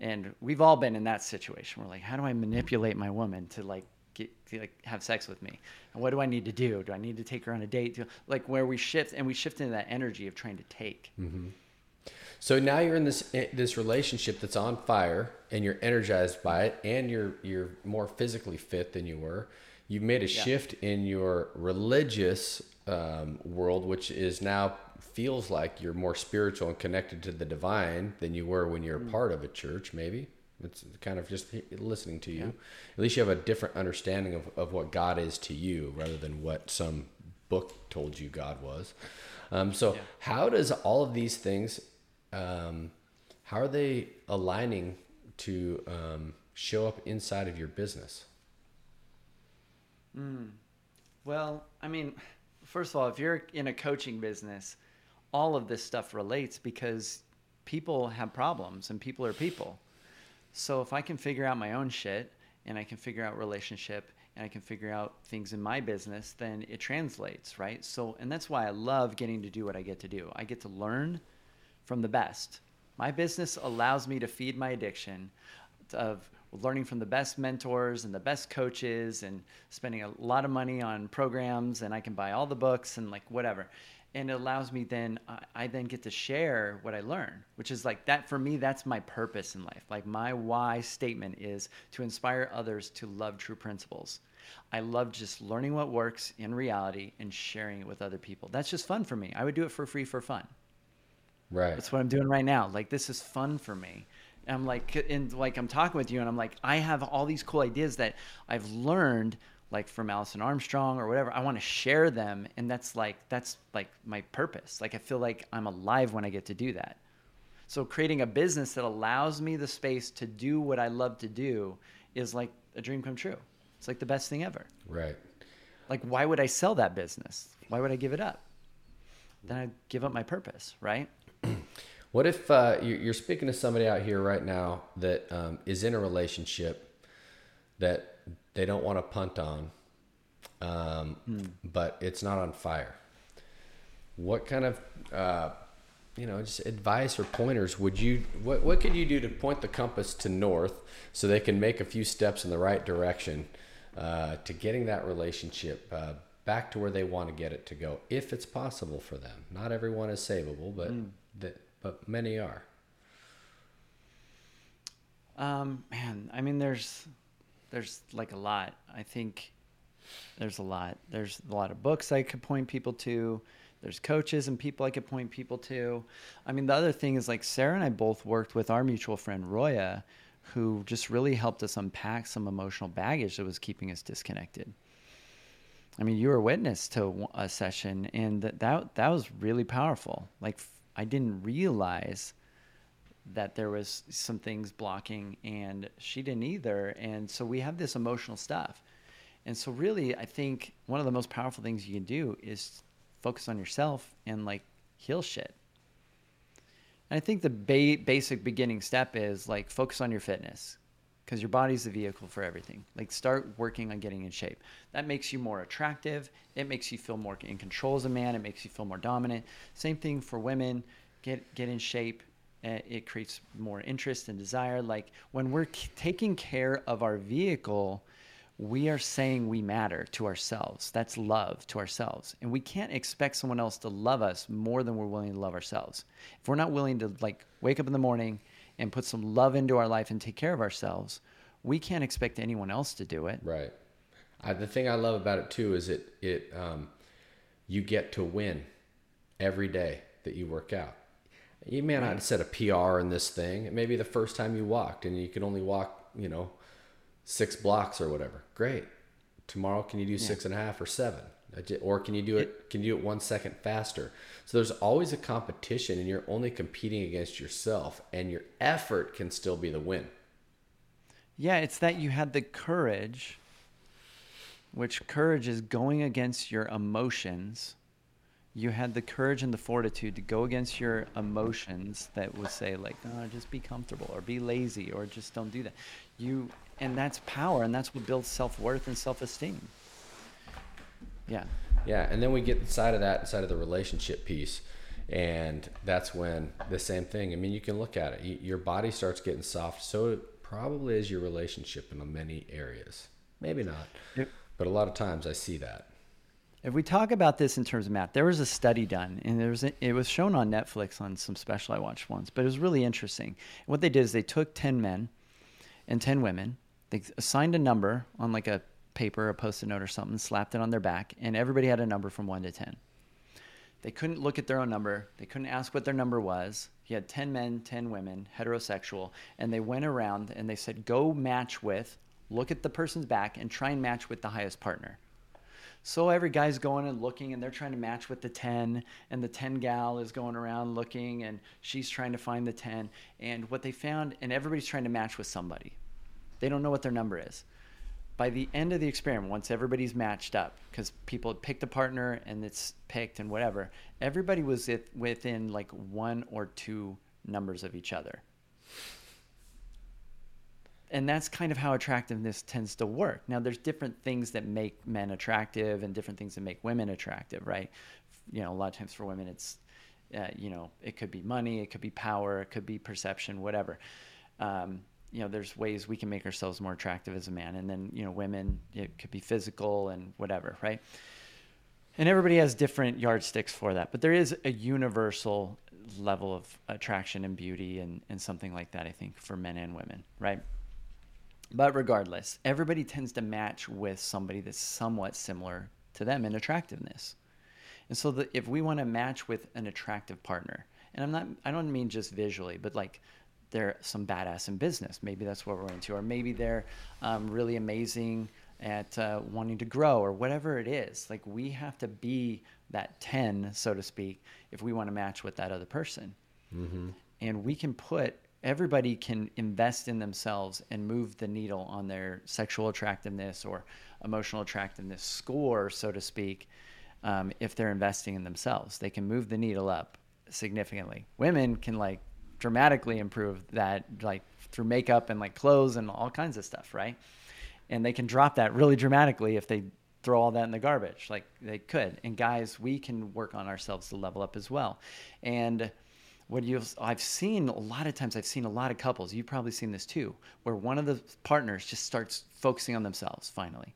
And we've all been in that situation. We're like, how do I manipulate my woman to like get to like have sex with me? And what do I need to do? Do I need to take her on a date? Do, like where we shift and we shift into that energy of trying to take. Mm-hmm. So now you're in this eh, this relationship that's on fire, and you're energized by it, and you're you're more physically fit than you were. You've made a shift in your religious um, world, which is now feels like you're more spiritual and connected to the divine than you were when you're a part of a church. Maybe it's kind of just listening to you. At least you have a different understanding of, of what God is to you, rather than what some book told you God was. Um, so, how does all of these things um, how are they aligning to um, show up inside of your business? Well, I mean, first of all, if you're in a coaching business, all of this stuff relates because people have problems and people are people. So if I can figure out my own shit and I can figure out relationship and I can figure out things in my business, then it translates, right? So, and that's why I love getting to do what I get to do. I get to learn from the best. My business allows me to feed my addiction of learning from the best mentors and the best coaches and spending a lot of money on programs and I can buy all the books and like whatever. And it allows me then I, then get to share what I learn, which is like that for me that's my purpose in life. Like my why statement is to inspire others to love true principles. I love just learning what works in reality and sharing it with other people. That's just fun for me. I would do it for free for fun. Right. That's what I'm doing right now. Like this is fun for me. And I'm like, and like I'm talking with you, and I'm like, I have all these cool ideas that I've learned, like from Alison Armstrong or whatever. I want to share them, and that's like that's like my purpose. Like I feel like I'm alive when I get to do that. So creating a business that allows me the space to do what I love to do is like a dream come true. It's like the best thing ever. Right. Like why would I sell that business? Why would I give it up? Then I give up my purpose, right? What if uh, you- you're speaking to somebody out here right now that um, is in a relationship that they don't want to punt on, um, but it's not on fire? What kind of uh, you know just advice or pointers would you what what could you do to point the compass to north so they can make a few steps in the right direction uh, to getting that relationship uh, back to where they want to get it to go if it's possible for them? Not everyone is savable but that but many are Um, man, I mean, there's, there's like a lot. I think there's a lot. There's a lot of books I could point people to. There's coaches and people I could point people to. I mean, the other thing is like Sarah and I both worked with our mutual friend Roya, who just really helped us unpack some emotional baggage that was keeping us disconnected. I mean, you were witness to a session, and that that, that was really powerful. Like, I didn't realize that there was some things blocking and she didn't either. And so we have this emotional stuff. And so really i think one of the most powerful things you can do is focus on yourself and like heal shit. And i think the ba- basic beginning step is like focus on your fitness because your body's the vehicle for everything like start working on getting in shape that makes you more attractive it makes you feel more in control as a man it makes you feel more dominant same thing for women get get in shape. Uh, it creates more interest and desire. Like when we're c- taking care of our vehicle, we are saying we matter to ourselves. That's love to ourselves. And we can't expect someone else to love us more than we're willing to love ourselves. If we're not willing to like wake up in the morning and put some love into our life and take care of ourselves, we can't expect anyone else to do it. Right. I, the thing I love about it too is it it um, you get to win every day that you work out. You may not set a PR in this thing. It may be the first time you walked, and you can only walk, you know, six blocks or whatever. Great. Tomorrow, can you do six and a half or seven? Or can you do it? Can you do it one second faster? So there's always a competition, and you're only competing against yourself, and your effort can still be the win. Yeah, it's that you had the courage, which courage is going against your emotions. You had the courage and the fortitude to go against your emotions that would say like, oh, just be comfortable or be lazy or just don't do that. You and that's power and that's what builds self-worth and self-esteem. Yeah. Yeah, and then we get inside of that, inside of the relationship piece, and that's when the same thing. I mean, you can look at it. your body starts getting soft. So it probably is your relationship in many areas. Maybe not, yep. but a lot of times I see that. If we talk about this in terms of math, there was a study done, and there was a, it was shown on Netflix on some special I watched once, but it was really interesting. And what they did is they took ten men and ten women. They assigned a number on like a paper, a post-it note or something, slapped it on their back, and everybody had a number from one to ten. They couldn't look at their own number. They couldn't ask what their number was. He had 10 men, 10 women, heterosexual, and they went around and they said, go match with, look at the person's back, and try and match with the highest partner. So every guy's going and looking and they're trying to match with the 10 and the 10 gal is going around looking and she's trying to find the 10 and what they found and everybody's trying to match with somebody. They don't know what their number is by the end of the experiment, once everybody's matched up, because people had picked a partner and it's picked and whatever, everybody was within like one or two numbers of each other. And that's kind of how attractiveness tends to work. Now, there's different things that make men attractive and different things that make women attractive, right? You know, a lot of times for women, it's, uh, you know, it could be money, it could be power, it could be perception, whatever. Um, you know there's ways we can make ourselves more attractive as a man. And then you know women it could be physical and whatever right? And everybody has different yardsticks for that. But there is a universal level of attraction and beauty and, and something like that i think for men and women right? But regardless everybody tends to match with somebody that's somewhat similar to them in attractiveness. And so the, if we want to match with an attractive partner and i'm not i don't mean just visually but like they're some badass in business. Maybe that's what we're into, or maybe they're um, really amazing at uh, wanting to grow, or whatever it is. Like we have to be that ten, so to speak, if we want to match with that other person. Mm-hmm. And we can put everybody can invest in themselves and move the needle on their sexual attractiveness or emotional attractiveness score, so to speak. Um, if they're investing in themselves, they can move the needle up significantly. Women can like dramatically improve that like through makeup and like clothes and all kinds of stuff, right? And they can drop that really dramatically if they throw all that in the garbage like they could. And guys, we can work on ourselves to level up as well. And what you I've seen a lot of times I've seen a lot of couples, you've probably seen this too, where one of the partners just starts focusing on themselves finally.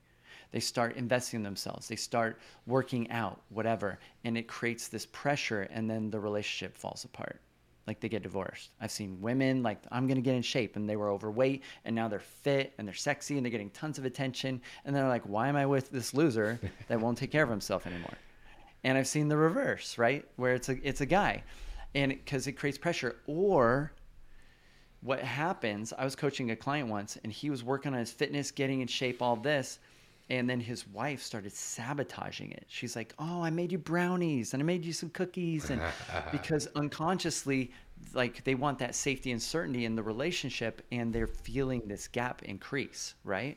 They start investing in themselves. They start working out, whatever, and it creates this pressure and then the relationship falls apart like they get divorced. I've seen women like I'm going to get in shape and they were overweight and now they're fit and they're sexy and they're getting tons of attention and they're like why am I with this loser that won't take care of himself anymore? And I've seen the reverse, right? Where it's a it's a guy. And cuz it creates pressure or what happens, I was coaching a client once and he was working on his fitness, getting in shape, all this and then his wife started sabotaging it. She's like, "Oh, I made you brownies and I made you some cookies," and because unconsciously, like they want that safety and certainty in the relationship, and they're feeling this gap increase, right?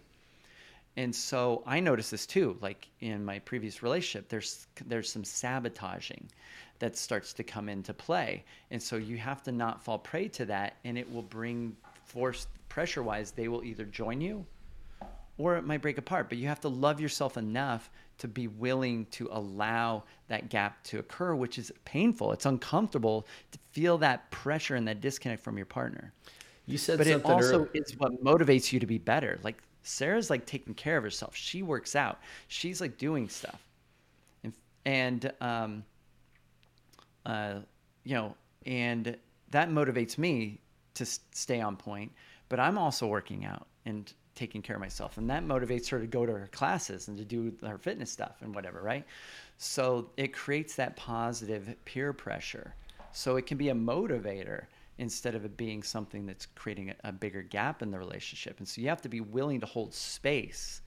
And so I noticed this too. Like in my previous relationship, there's there's some sabotaging that starts to come into play, and so you have to not fall prey to that, and it will bring force pressure wise. They will either join you or it might break apart. But you have to love yourself enough to be willing to allow that gap to occur, which is painful. It's uncomfortable to feel that pressure and that disconnect from your partner. You said But it also earlier. is what motivates you to be better. Like Sarah's like taking care of herself. She works out. She's like doing stuff. And, and um, uh, you know, and that motivates me to stay on point. But I'm also working out and taking care of myself, and that motivates her to go to her classes and to do her fitness stuff and whatever, right? So it creates that positive peer pressure. So it can be a motivator instead of it being something that's creating a, a bigger gap in the relationship. And so you have to be willing to hold space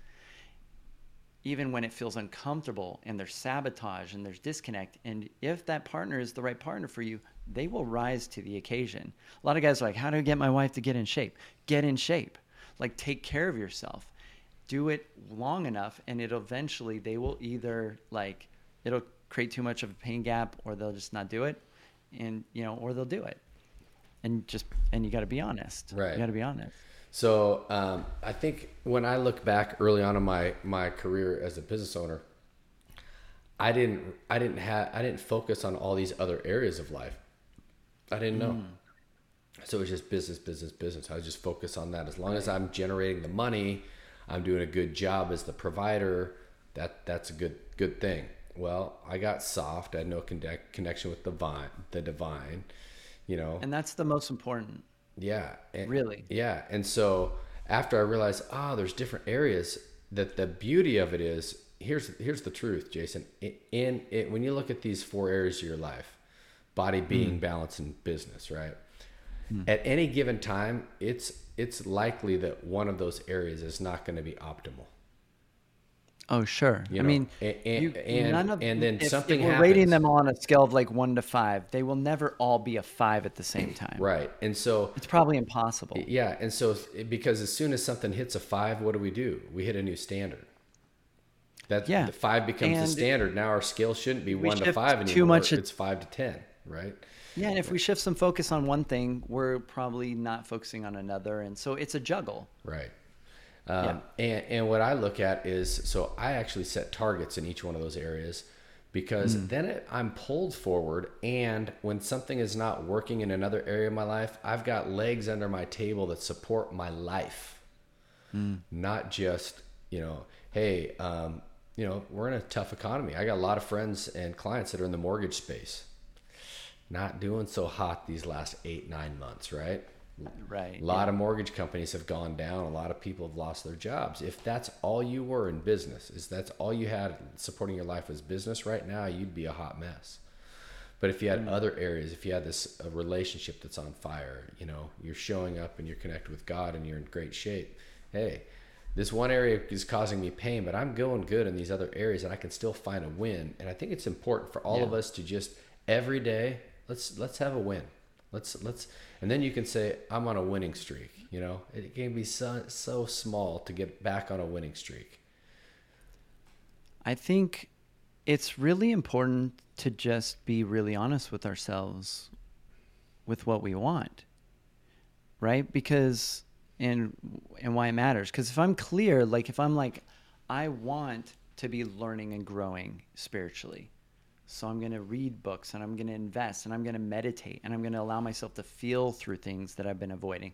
even when it feels uncomfortable and there's sabotage and there's disconnect. And if that partner is the right partner for you, they will rise to the occasion. A lot of guys are like, How do I get my wife to get in shape? Get in shape. Like, take care of yourself. Do it long enough, and it'll eventually, they will either like, it'll create too much of a pain gap or they'll just not do it. And, you know, or they'll do it. And just, and you got to be honest. Right. You got to be honest. So um, I think when I look back early on in my my career as a business owner, I didn't I didn't have I didn't focus on all these other areas of life. I didn't know. So it was just business, business, business. I was just focused on that. As long as I'm generating the money, I'm doing a good job as the provider. That that's a good good thing. Well, I got soft. I had no connect, connection with the divine, the divine. You know, And that's the most important. yeah. and- Really? Yeah. And so after I realized, ah, there's different areas that the beauty of it is here's here's the truth, Jason. In, in it, when you look at these four areas of your life, body, being, balance, and business, right? Hmm. At any given time, it's it's likely that one of those areas is not going to be optimal. Oh, sure. You I know, mean, a- a- and- and then if, something if we're rating them on a scale of like one to five, they will never all be a five at the same time. Right. And so It's probably impossible. Yeah, and so because as soon as something hits a five, what do we do? We hit a new standard. That Yeah, the five becomes the standard. Now our scale shouldn't be one to five anymore. too much it's five to ten, right? Yeah, and if we shift some focus on one thing, we're probably not focusing on another, and so it's a juggle. Right. Um, and, and what I look at is so I actually set targets in each one of those areas because Mm. then it, I'm pulled forward. And when something is not working in another area of my life, I've got legs under my table that support my life, Mm. not just, you know, hey, um, you know, we're in a tough economy. I got a lot of friends and clients that are in the mortgage space. Not doing so hot these last eight, nine months, right? Right. A lot of mortgage companies have gone down. A lot of people have lost their jobs. If that's all you were in business, is that's all you had supporting your life was business right now, you'd be a hot mess. But if you had mm. other areas, if you had this a relationship that's on fire, you know, you're showing up and you're connected with God and you're in great shape. Hey, this one area is causing me pain, but I'm going good in these other areas and I can still find a win. And I think it's important for all of us to just every day, let's let's have a win. Let's let's and then you can say I'm on a winning streak, you know? It can be so so small to get back on a winning streak. I think it's really important to just be really honest with ourselves with what we want. Right? Because and and why it matters because if I'm clear like if I'm like I want to be learning and growing spiritually. So I'm going to read books and I'm going to invest and I'm going to meditate and I'm going to allow myself to feel through things that I've been avoiding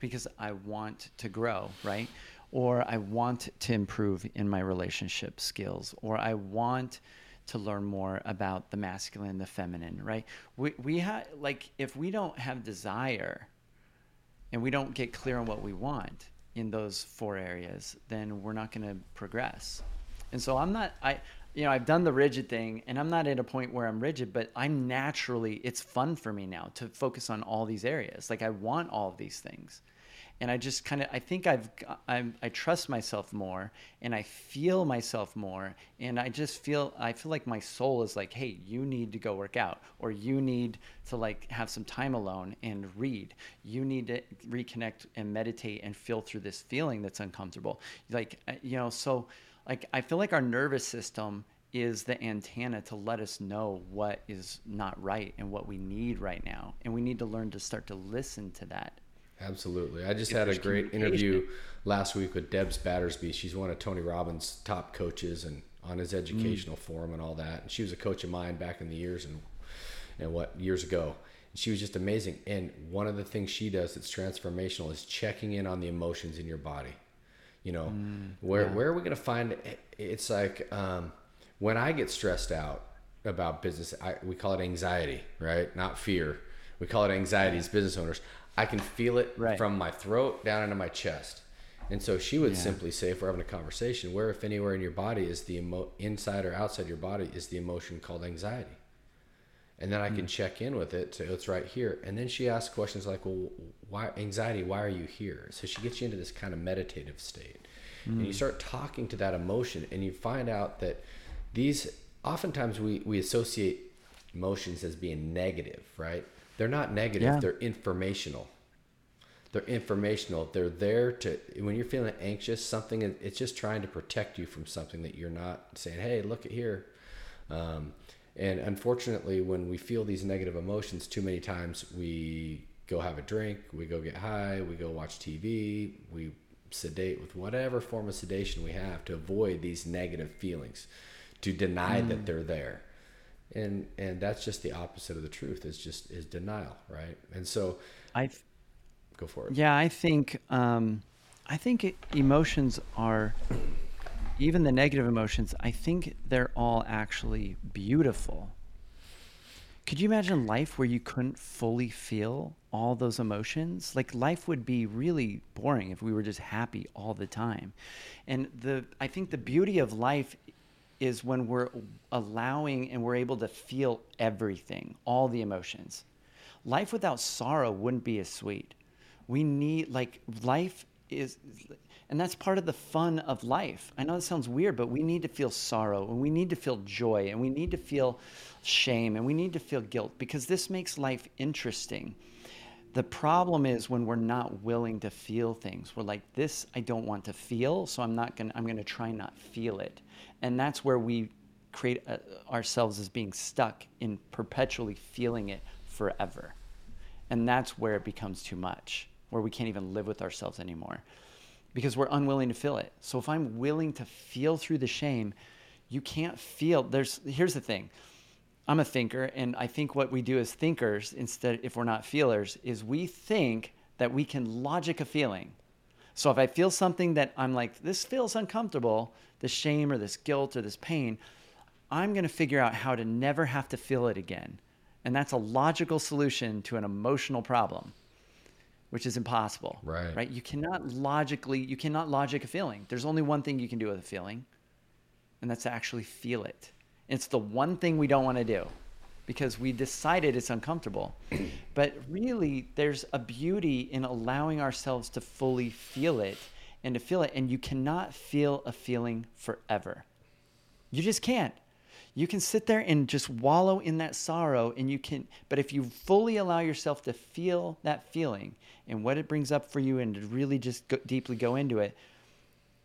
because I want to grow, right? Or I want to improve in my relationship skills or I want to learn more about the masculine and the feminine, right? We we have like if we don't have desire and we don't get clear on what we want in those four areas, then we're not going to progress. And so I'm not I you know, I've done the rigid thing and I'm not at a point where I'm rigid, but I'm naturally it's fun for me now to focus on all these areas. Like I want all of these things. And I just kind of I think I've I'm, I trust myself more and I feel myself more and I just feel I feel like my soul is like, "Hey, you need to go work out or you need to like have some time alone and read. You need to reconnect and meditate and feel through this feeling that's uncomfortable." Like uh, you know, so like I feel like our nervous system is the antenna to let us know what is not right and what we need right now. And we need to learn to start to listen to that. Absolutely. I just If had a great interview last week with Debs Battersby. She's one of Tony Robbins' top coaches and on his educational mm. forum and all that. And she was a coach of mine back in the years and and what years ago. And she was just amazing. And one of the things she does that's transformational is checking in on the emotions in your body. You know, mm, where yeah. where are we going to find it? It's like um, when I get stressed out about business, I, we call it anxiety, right? Not fear. We call it anxiety as business owners. I can feel it right. from my throat down into my chest. And so she would yeah. simply say, if we're having a conversation, where, if anywhere in your body is the emo- inside or outside your body is the emotion called anxiety. And then I can mm. check in with it. So it's right here. And then she asks questions like, well, why anxiety? Why are you here? So she gets you into this kind of meditative state. Mm. And you mm. start talking to that emotion and you find out that these, oftentimes we, we associate emotions as being negative, right? They're not negative. Yeah. They're informational they're informational. They're there to when you're feeling anxious, something it's just trying to protect you from something that you're not saying. Hey, look at here. Um, and unfortunately, when we feel these negative emotions, too many times we go have a drink, we go get high, we go watch TV, we sedate with whatever form of sedation we have to avoid these negative feelings, to deny mm. that they're there. And and that's just the opposite of the truth. It's just is denial, right? And so I go for it. Yeah, I think um, I think emotions are even the negative emotions. I think they're all actually beautiful. Could you imagine life where you couldn't fully feel all those emotions? Like life would be really boring if we were just happy all the time. And the I think the beauty of life is when we're allowing and we're able to feel everything, all the emotions. Life without sorrow wouldn't be as sweet we need like life is and that's part of the fun of life. I know it sounds weird, but we need to feel sorrow and we need to feel joy and we need to feel shame and we need to feel guilt because this makes life interesting. The problem is when we're not willing to feel things. We're like, this I don't want to feel, so I'm not to I'm to try not feel it. And that's where we create uh, ourselves as being stuck in perpetually feeling it forever. And that's where it becomes too much where we can't even live with ourselves anymore because we're unwilling to feel it. So if I'm willing to feel through the shame, you can't feel there's here's the thing. I'm a thinker and I think what we do as thinkers instead if we're not feelers is we think that we can logic a feeling. So if I feel something that I'm like this feels uncomfortable, this shame or this guilt or this pain, I'm going to figure out how to never have to feel it again. And that's a logical solution to an emotional problem which is impossible. Right. Right. You cannot logically, you cannot logic a feeling. There's only one thing you can do with a feeling, and that's to actually feel it. It's the one thing we don't want to do because we decided it's uncomfortable. but really, there's a beauty in allowing ourselves to fully feel it and to feel it. And you cannot feel a feeling forever. You just can't you can sit there and just wallow in that sorrow and you can but if you fully allow yourself to feel that feeling and what it brings up for you and to really just go, deeply go into it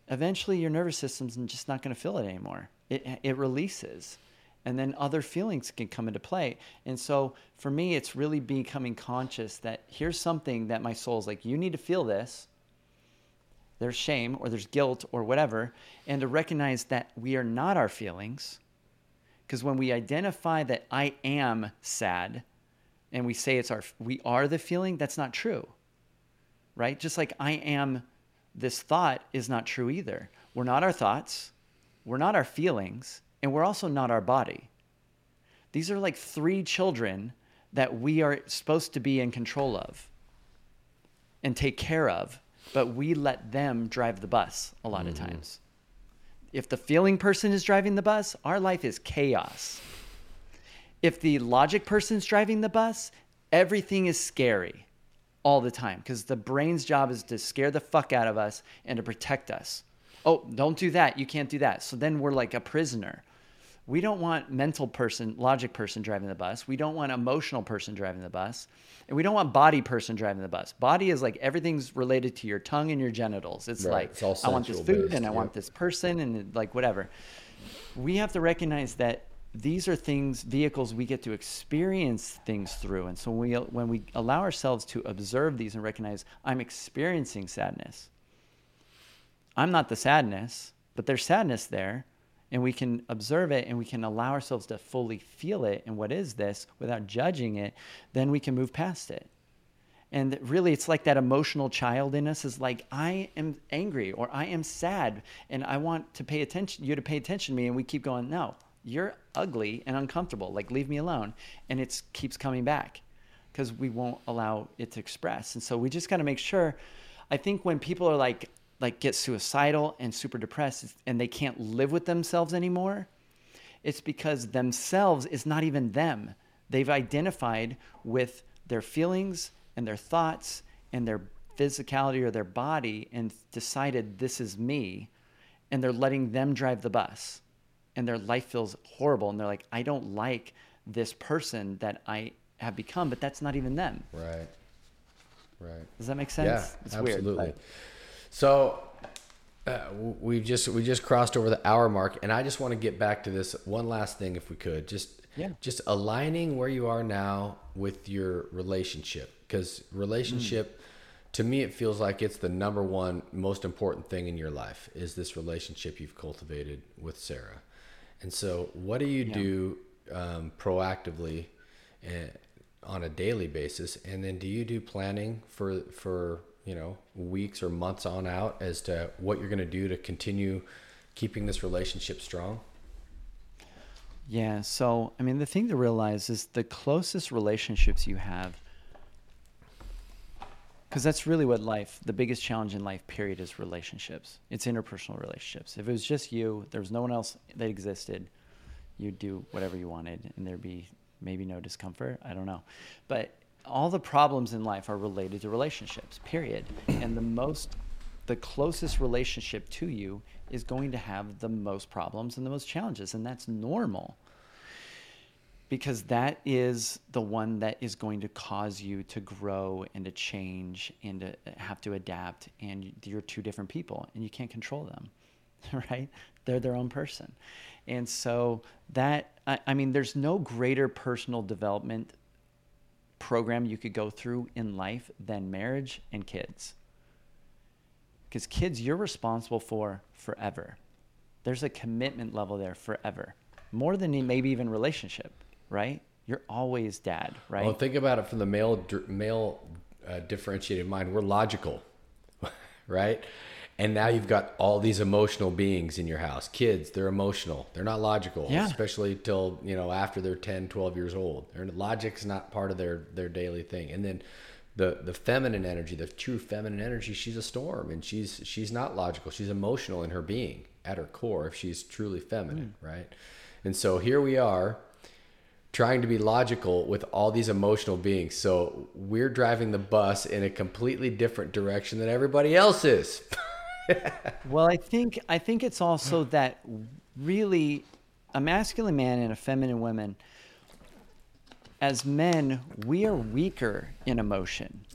eventually your nervous system's just not going to feel it anymore. It, it releases and then other feelings can come into play. And so for me it's really becoming conscious that here's something that my soul's like you need to feel this. There's shame or there's guilt or whatever and to recognize that we are not our feelings because when we identify that I am sad and we say it's our, we are the feeling, that's not true. Right? Just like I am this thought is not true either. We're not our thoughts, we're not our feelings, and we're also not our body. These are like three children that we are supposed to be in control of and take care of, but we let them drive the bus a lot mm-hmm. of times. If the feeling person is driving the bus, our life is chaos. If the logic person's driving the bus, everything is scary all the time because the brain's job is to scare the fuck out of us and to protect us. Oh, don't do that. You can't do that. So then we're like a prisoner. We don't want mental person, logic person driving the bus. We don't want emotional person driving the bus. And we don't want body person driving the bus. Body is like everything's related to your tongue and your genitals. It's right. like it's I want this food based, and I want this person and like whatever. We have to recognize that these are things, vehicles we get to experience things through. And so when we, when we allow ourselves to observe these and recognize, I'm experiencing sadness. I'm not the sadness, but there's sadness there and we can observe it and we can allow ourselves to fully feel it and what is this without judging it, then we can move past it. And really, it's like that emotional child in us is like, I am angry or I am sad and I want to pay attention, you to pay attention to me. And we keep going, no, you're ugly and uncomfortable. Like, leave me alone. And it keeps coming back because we won't allow it to express. And so we just got to make sure. I think when people are like, like get suicidal and super depressed and they can't live with themselves anymore, it's because themselves is not even them. They've identified with their feelings and their thoughts and their physicality or their body and decided this is me and they're letting them drive the bus and their life feels horrible and they're like I don't like this person that I have become but that's not even them. Right. Right. Does that make sense? Yeah, it's absolutely. Weird, so uh, we just we just crossed over the hour mark, and I just want to get back to this one last thing, if we could, just yeah. just aligning where you are now with your relationship, because relationship. Mm. To me, it feels like it's the number one most important thing in your life is this relationship you've cultivated with Sarah. And so, what do you yeah. do um, proactively uh, on a daily basis? And then, do you do planning for for you know weeks or months on out as to what you're going to do to continue keeping this relationship strong? Yeah so i mean the thing to realize is the closest relationships you have because that's really what life the biggest challenge in life period is relationships. It's interpersonal relationships. If it was just you there was no one else that existed you'd do whatever you wanted and there'd be maybe no discomfort. I don't know. But all the problems in life are related to relationships, period. And the most, the closest relationship to you is going to have the most problems and the most challenges. And that's normal because that is the one that is going to cause you to grow and to change and to have to adapt. And you're two different people and you can't control them, right? They're their own person. And so that, I, I mean, there's no greater personal development program you could go through in life than marriage and kids. Because kids, you're responsible for forever. There's a commitment level there forever, more than maybe even relationship, right? You're always dad, right? Well, think about it from the male male uh, differentiated mind. We're logical, right? And now you've got all these emotional beings in your house. Kids they're emotional. They're not logical yeah. especially till you know after they're 10 12 years old. Their logic's not part of their their daily thing. And then the the feminine energy the true feminine energy she's a storm and she's she's not logical. She's emotional in her being at her core if she's truly feminine mm. right? And so here we are trying to be logical with all these emotional beings. So we're driving the bus in a completely different direction than everybody else is well, I think I think it's also that really a masculine man and a feminine woman as men, we are weaker in emotion.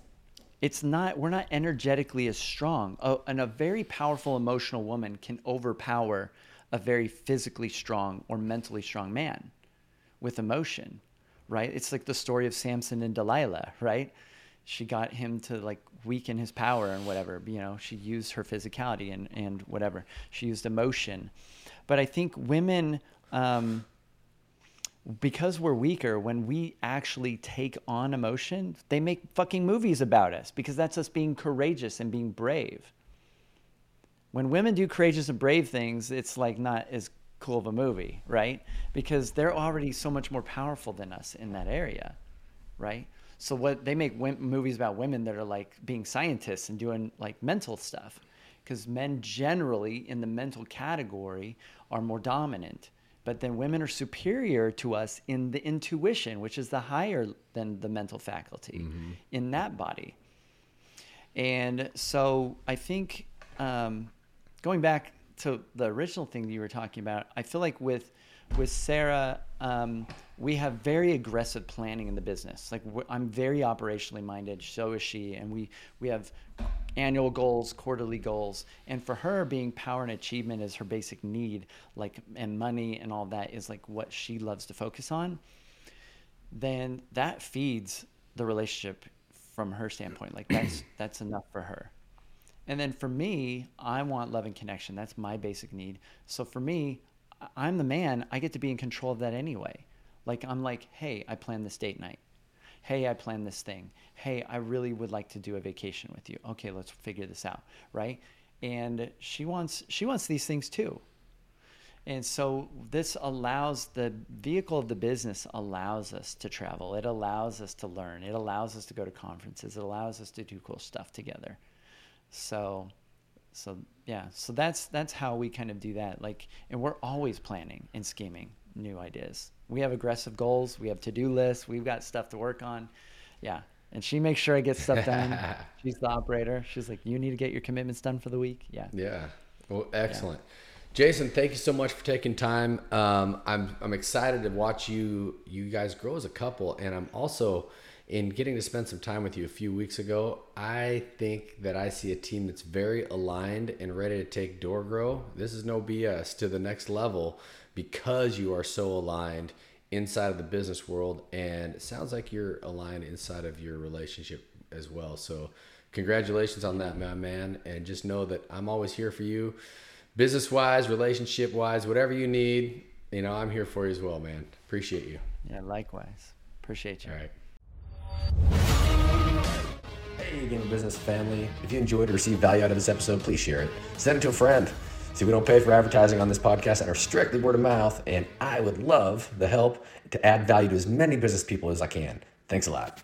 It's not we're not energetically as strong. Oh, and a very powerful emotional woman can overpower a very physically strong or mentally strong man with emotion, right? It's like the story of Samson and Delilah, right? She got him to like weaken his power and whatever. You know, she used her physicality and, and whatever. She used emotion. But I think women, um, because we're weaker, when we actually take on emotion, they make fucking movies about us because that's us being courageous and being brave. When women do courageous and brave things, it's like not as cool of a movie, right? Because they're already so much more powerful than us in that area, right? So what they make movies about women that are like being scientists and doing like mental stuff, because men generally in the mental category are more dominant, but then women are superior to us in the intuition, which is the higher than the mental faculty mm-hmm. in that body. And so I think um, going back to the original thing that you were talking about, I feel like with with Sarah, um, we have very aggressive planning in the business. Like I'm very operationally minded, so is she, and we we have annual goals, quarterly goals, and for her, being power and achievement is her basic need, like and money and all that is like what she loves to focus on. Then that feeds the relationship from her standpoint. Like that's that's enough for her. And then for me, I want love and connection. That's my basic need. So for me, I'm the man. I get to be in control of that anyway. Like I'm like, hey, I planned this date night. Hey, I planned this thing. Hey, I really would like to do a vacation with you. Okay, let's figure this out, right? And she wants she wants these things too. And so this allows the vehicle of the business allows us to travel. It allows us to learn. It allows us to go to conferences. It allows us to do cool stuff together. So so yeah, so that's that's how we kind of do that. Like and we're always planning and scheming new ideas. We have aggressive goals, we have to-do lists, we've got stuff to work on. Yeah. And she makes sure I get stuff done. She's the operator. She's like, "You need to get your commitments done for the week." Yeah. Yeah. Well, excellent. Yeah. Jason, thank you so much for taking time. Um, I'm I'm excited to watch you you guys grow as a couple, and I'm also in getting to spend some time with you a few weeks ago. I think that I see a team that's very aligned and ready to take DoorGrow. This is no BS to the next level because you are so aligned inside of the business world, and it sounds like you're aligned inside of your relationship as well. So, congratulations on that, my man, and just know that I'm always here for you business wise, relationship wise, whatever you need, you know, I'm here for you as well, man. Appreciate you. Yeah, likewise. Appreciate you. All right. Hey, Game of Business family. If you enjoyed or received value out of this episode, please share it. Send it to a friend. See, we don't pay for advertising on this podcast and are strictly word of mouth, and I would love the help to add value to as many business people as I can. Thanks a lot.